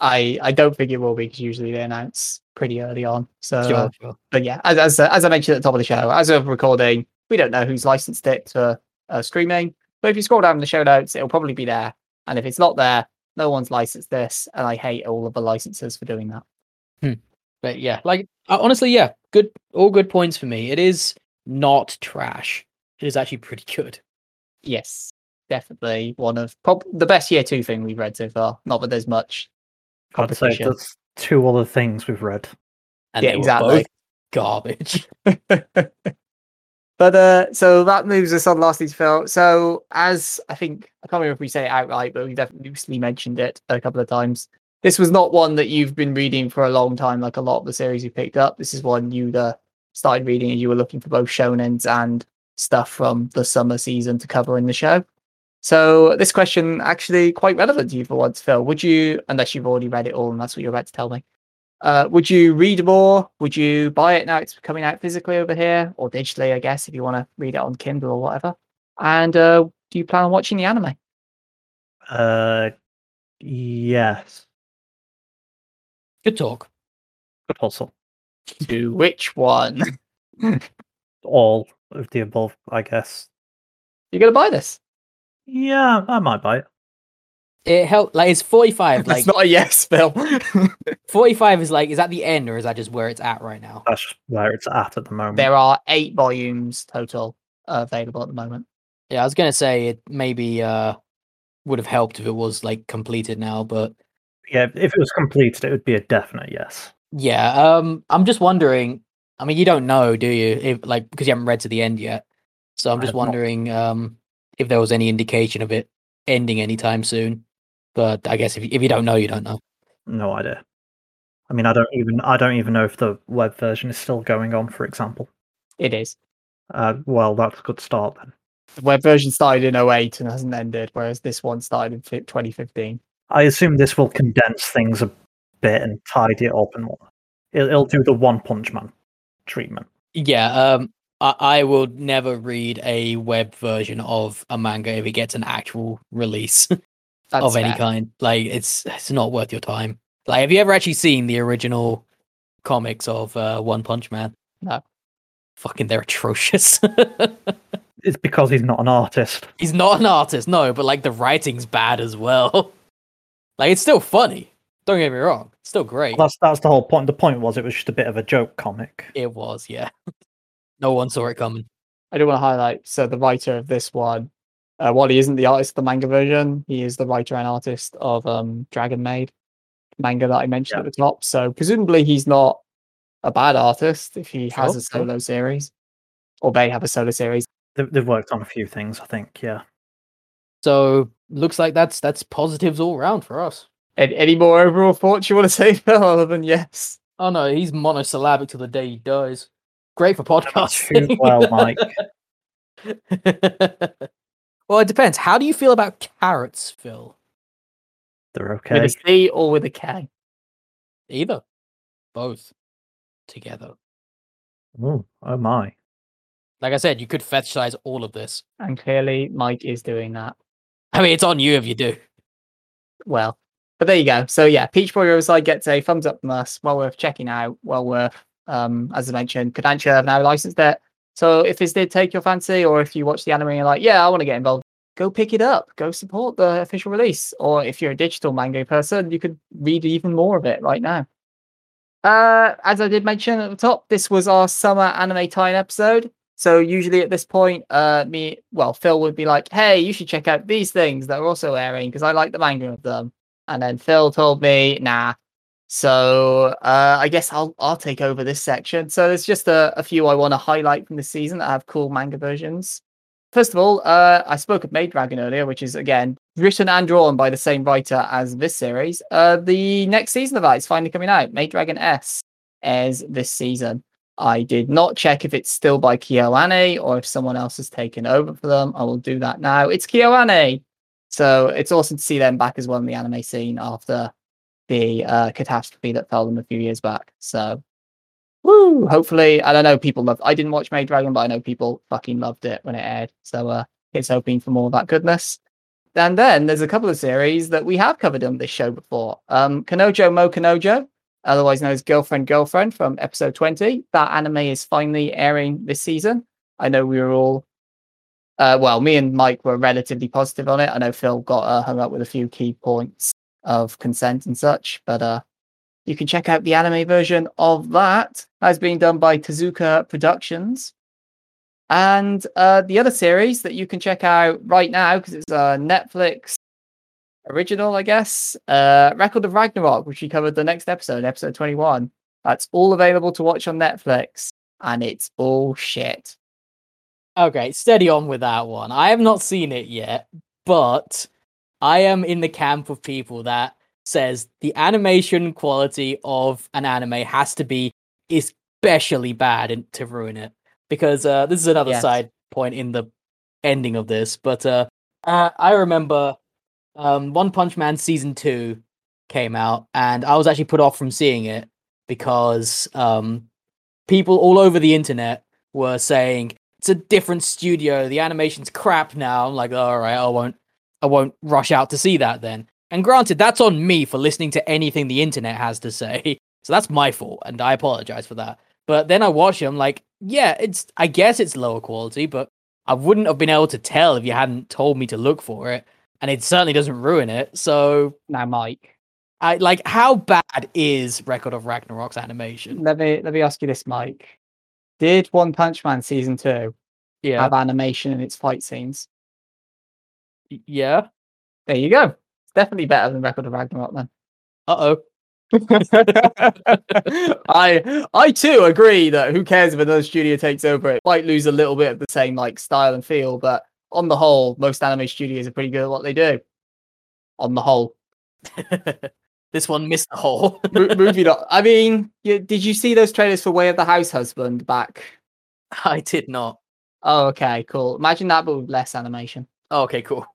I I don't think it will be because usually they announce pretty early on. So, uh, Sure, sure. but yeah, as as, as I mentioned at the top of the show, as of recording, we don't know who's licensed it to uh, streaming. But if you scroll down in the show notes, it'll probably be there. And if it's not there, no one's licensed this, and I hate all of the licenses for doing that. But yeah, like uh, honestly, yeah, good, all good points for me. It is not trash. It is actually pretty good. Yes, definitely one of prob- the best year two thing we've read so far. Not that there's much I'd say competition. there's two other things we've read. And Yeah, exactly. garbage. But uh, so that moves us on lastly to Phil. So as I think I can't remember if we say it outright, but we definitely loosely mentioned it a couple of times. This was not one that you've been reading for a long time, like a lot of the series you picked up. This is one you uh, started reading and you were looking for both shonens and stuff from the summer season to cover in the show. So this question actually quite relevant to you for once, Phil. Would you, unless you've already read it all and that's what you're about to tell me, uh, would you read more? Would you buy it now? It's coming out physically over here or digitally, I guess, if you want to read it on Kindle or whatever. And uh, do you plan on watching the anime? Uh, yes. Good talk. Good hustle. To which one? All of the above, I guess. You're gonna buy this? Yeah, I might buy it. It helped. Like it's forty-five. Like It's not a yes, Phil. forty-five is like is that the end or is that just where it's at right now? That's just where it's at at the moment. there are eight volumes total available at the moment. Yeah, I was gonna say it maybe uh would have helped if it was like completed now, but Yeah, if it was completed, it would be a definite yes. yeah. Um, I'm just wondering. I mean, you don't know, do you? If like because you haven't read to the end yet. So I'm I just have not. wondering um if there was any indication of it ending anytime soon. But I guess if if you don't know, you don't know. No idea. I mean, I don't even I don't even know if the web version is still going on. For example. It is. Uh, well, that's a good start then. The web version started in 08 and hasn't ended, whereas this one started in 2015. I assume this will condense things a bit and tidy it up and whatnot. It'll, it'll do the One Punch Man treatment. Yeah. Um, I, I will never read a web version of a manga if it gets an actual release. That's of any fair. kind. Like it's it's not worth your time. Like have you ever actually seen the original comics of uh, One Punch Man? No. Fucking they're atrocious. It's because he's not an artist. He's not an artist, no, but like the writing's bad as well. like it's still funny. Don't get me wrong. It's still great. That's that's the whole point. The point was it was just a bit of a joke comic. It was, yeah. No one saw it coming. I do want to highlight so the writer of this one, uh, while he isn't the artist of the manga version, he is the writer and artist of um, Dragon Maid manga that I mentioned Yeah. at the top. So presumably he's not a bad artist if he has Sure, a sure. solo series, or they have a solo series. They've, they've worked on a few things, I think. Yeah. So looks like that's that's positives all round for us. Any, any more overall thoughts you want to say, Phil, other than yes? Oh no, he's monosyllabic till the day he dies. Great for Too podcasting. well, Mike. well, it depends. How do you feel about carrots, Phil? They're okay. With okay. a C or with a K? Either, both, together. Oh, oh my. Like I said, you could fetishize all of this. And clearly, Mike is doing that. I mean, it's on you if you do. well. But there you go. So yeah, Peach Boy Riverside gets a thumbs up from us. Well worth checking out. Well worth, um, as I mentioned, Kodansha have now licensed it. So if this did take your fancy, or if you watch the anime and you're like, yeah, I want to get involved, go pick it up. Go support the official release. Or if you're a digital manga person, you could read even more of it right now. Uh, as I did mention at the top, this was our summer anime tie-in episode. So usually at this point, uh, me, well, Phil would be like, "Hey, you should check out these things that are also airing because I like the manga of them." And then Phil told me, "Nah." So uh, I guess I'll I'll take over this section. So there's just a, a few I want to highlight from the season that have cool manga versions. First of all, uh, I spoke of Maid Dragon earlier, which is again written and drawn by the same writer as this series. Uh, the next season of that is finally coming out. Maid Dragon S airs this season. I did not check if it's still by KyoAni or if someone else has taken over for them. I will do that now. It's KyoAni. So it's awesome to see them back as well in the anime scene after the uh, catastrophe that fell them a few years back. So, woo! Hopefully, I don't know. People loved. I didn't watch Maid Dragon, but I know people fucking loved it when it aired. So, uh, it's hoping for more of that goodness. And then there's a couple of series that we have covered on this show before. Um, Kanojo Mo Kanojo, otherwise known as Girlfriend Girlfriend from episode 20. That anime is finally airing this season. I know we were all, uh, well, me and Mike were relatively positive on it. I know Phil got uh, hung up with a few key points of consent and such, but uh, you can check out the anime version of that as being done by Tezuka Productions. And uh, the other series that you can check out right now, because it's a Netflix original, I guess, uh, Record of Ragnarok, which we covered the next episode, episode 21. That's all available to watch on Netflix, and it's all shit. Okay, steady on with that one. I have not seen it yet, but I am in the camp of people that says the animation quality of an anime has to be especially bad in, to ruin it. Because uh, this is another Yes. side point in the ending of this, but uh, uh, I remember um, One Punch Man season two came out, and I was actually put off from seeing it because um, people all over the internet were saying it's a different studio. The animation's crap now. I'm like, all right, I won't, I won't rush out to see that then. And granted, that's on me for listening to anything the internet has to say. So that's my fault, and I apologize for that. But then I watch it, I'm like, yeah, it's, I guess it's lower quality, but I wouldn't have been able to tell if you hadn't told me to look for it, and it certainly doesn't ruin it. So, Now, Mike, I like, how bad is Record of Ragnarok's animation? let me let me ask you this, Mike. Did One Punch Man season two Yeah, have animation in its fight scenes? Yeah. There you go. It's definitely better than Record of Ragnarok then. Uh oh. I I too agree that who cares if another studio takes over it might lose a little bit of the same like style and feel, but on the whole, most anime studios are pretty good at what they do. On the whole, this one missed the whole Mo- moving on. I mean, you, did you see those trailers for Way of the House Husband back? I did not. Oh, okay, cool. Imagine that, but with less animation. Oh, okay, cool.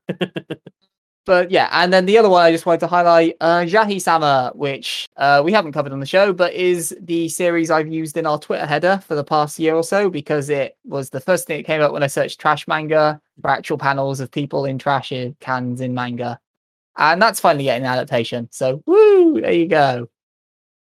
But yeah, and then the other one I just wanted to highlight, uh, Jahy Sama, which uh, we haven't covered on the show, but is the series I've used in our Twitter header for the past year or so because it was the first thing that came up when I searched trash manga for actual panels of people in trash cans in manga. And that's finally getting an adaptation. So, woo, there you go.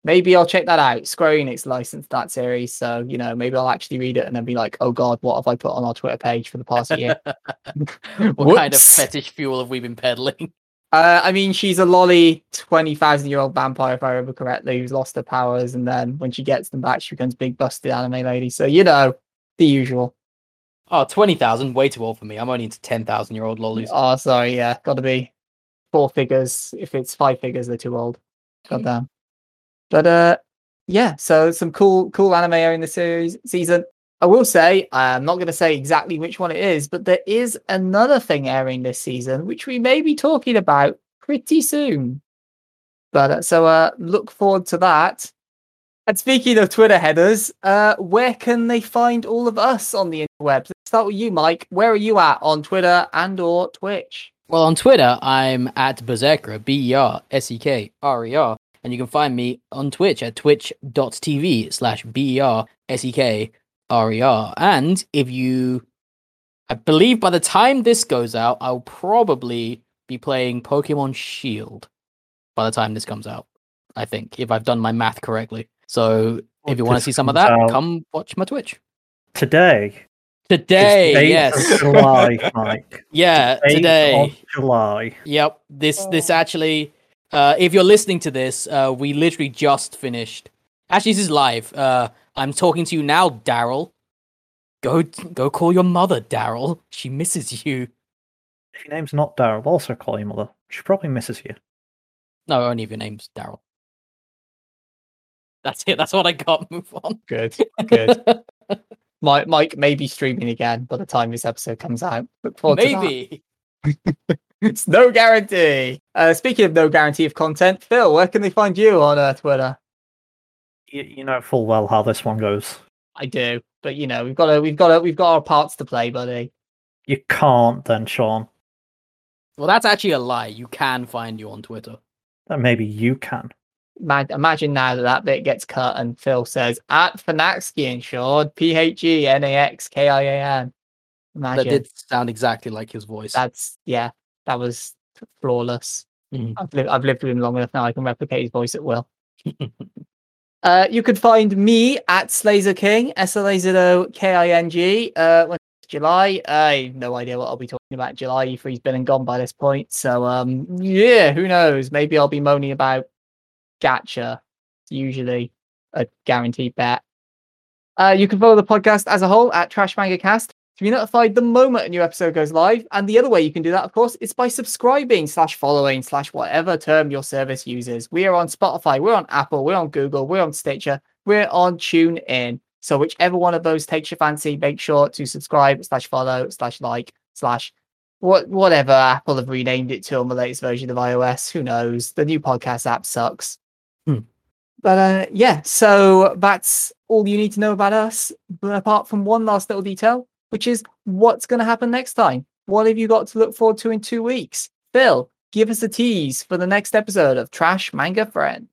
Maybe I'll check that out. Square Enix licensed that series. So, you know, maybe I'll actually read it and then be like, oh God, what have I put on our Twitter page for the past year? what kind of fetish fuel have we been peddling? Uh, I mean, she's a lolly, twenty thousand year old vampire, if I remember correctly, who's lost her powers, and then when she gets them back, she becomes big busted anime lady. So you know, the usual. Oh, 20,000, way too old for me. I'm only into 10,000 year old lollies. Oh, sorry, yeah, got to be four figures. If it's five figures, they're too old. Goddamn. But uh, yeah. So some cool, cool anime airing this series season. I will say, I'm not going to say exactly which one it is, but there is another thing airing this season, which we may be talking about pretty soon. But uh, so uh, look forward to that. And speaking of Twitter headers, uh, where can they find all of us on the interwebs? Let's start with you, Mike. Where are you at on Twitter and or Twitch? Well, on Twitter, I'm at Berserker, B E R S E K R E R. And you can find me on Twitch at twitch.tv slash B E R S E K R E R. And if you, I believe by the time this goes out, I'll probably be playing Pokemon Shield by the time this comes out. I think, if I've done my math correctly. So if you want to see some of that, out come watch my Twitch. Today. is Today, yes. July, Mike. Yeah, 8th today. of July. Yep. This this oh. actually uh if you're listening to this, uh we literally just finished. Actually this is live. Uh I'm talking to you now, Daryl. Go go call your mother, Daryl. She misses you. If your name's not Daryl, also call your mother. She probably misses you. No, only if your name's Daryl. That's it. That's what I got. Move on. Good, good. Mike, Mike may be streaming again by the time this episode comes out. Look forward to that. Maybe. It's no guarantee. Uh, speaking of no guarantee of content, Phil, where can they find you on uh, Twitter? You, you know full well how this one goes. I do, but you know we've got to, we've got to, we've got our parts to play, buddy. You can't then, Sean. Well, that's actually a lie. You can find you on Twitter. Then maybe you can. Imagine now that that bit gets cut and Phil says at Phenaxkian Short, P H E N A X K I A N. That did sound exactly like his voice. that's yeah, that was flawless. Mhm. I've lived I've lived with him long enough now. I can replicate his voice at will. uh, you can find me at Slazer King, S L A Z O K I N G. Uh, when it's July, I have no idea what I'll be talking about. July, E3's been and gone by this point, so um, yeah, who knows? Maybe I'll be moaning about Gacha. It's usually a guaranteed bet. Uh, you can follow the podcast as a whole at Trash Manga Cast to be notified the moment a new episode goes live. And the other way you can do that, of course, is by subscribing slash following slash whatever term your service uses. We are on Spotify, we're on Apple, we're on Google, we're on Stitcher, we're on TuneIn. So whichever one of those takes your fancy, make sure to subscribe slash follow slash like slash what whatever Apple have renamed it to on the latest version of iOS. Who knows? The new podcast app sucks. Hmm. But uh, yeah, so that's all you need to know about us. But apart from one last little detail, which is what's going to happen next time. What have you got to look forward to in two weeks? Phil, give us a tease for the next episode of Trash Manga Friends.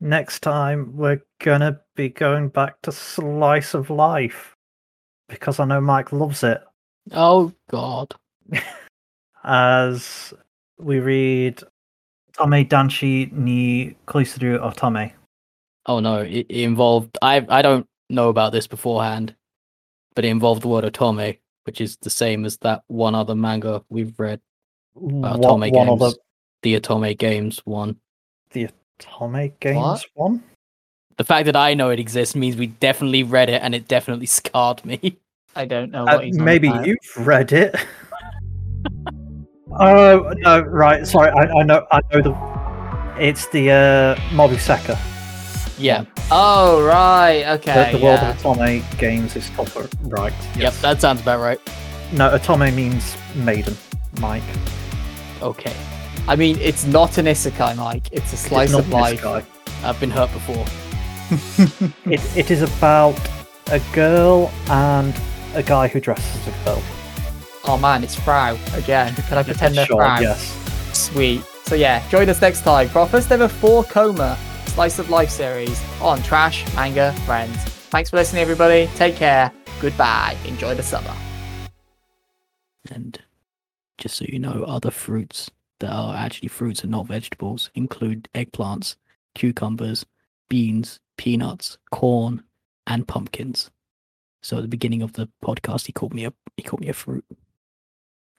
Next time, we're gonna be going back to Slice of Life because I know Mike loves it. Oh God. As we read Tome Danshi ni Koisuru Otome. Oh no, it, it involved. I I don't know about this beforehand, but it involved the word otome, which is the same as that one other manga we've read about One, Otome one of games. the The Otome games one. The Otome games one. The fact that I know it exists means we definitely read it, and it definitely scarred me. I don't know Uh, he's maybe about. you've read it. oh no! Right, sorry. I, I know. I know the. It's the uh, Mobuseka. Yeah. Oh right, okay. the world yeah. of Otome games is proper. Right. Yep. That sounds about right. No, Otome means maiden. Mike. Okay. I mean, it's not an isekai, Mike. It's a slice It's of not life. this guy. I've been hurt before. It, it is about a girl and a guy who dresses as a girl. Oh man, it's Frau again. Can I pretend they're Sure, Frau? yes. Sweet. So yeah, join us next time for our first ever four koma slice of life series on Trash Manga Friends. Thanks for listening, everybody. Take care. Goodbye. Enjoy the summer. And just so you know, other fruits that are actually fruits and not vegetables include eggplants, cucumbers, beans, peanuts, corn, and pumpkins. So at the beginning of the podcast, he called me a he called me a fruit.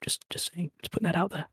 Just just saying, just putting that out there.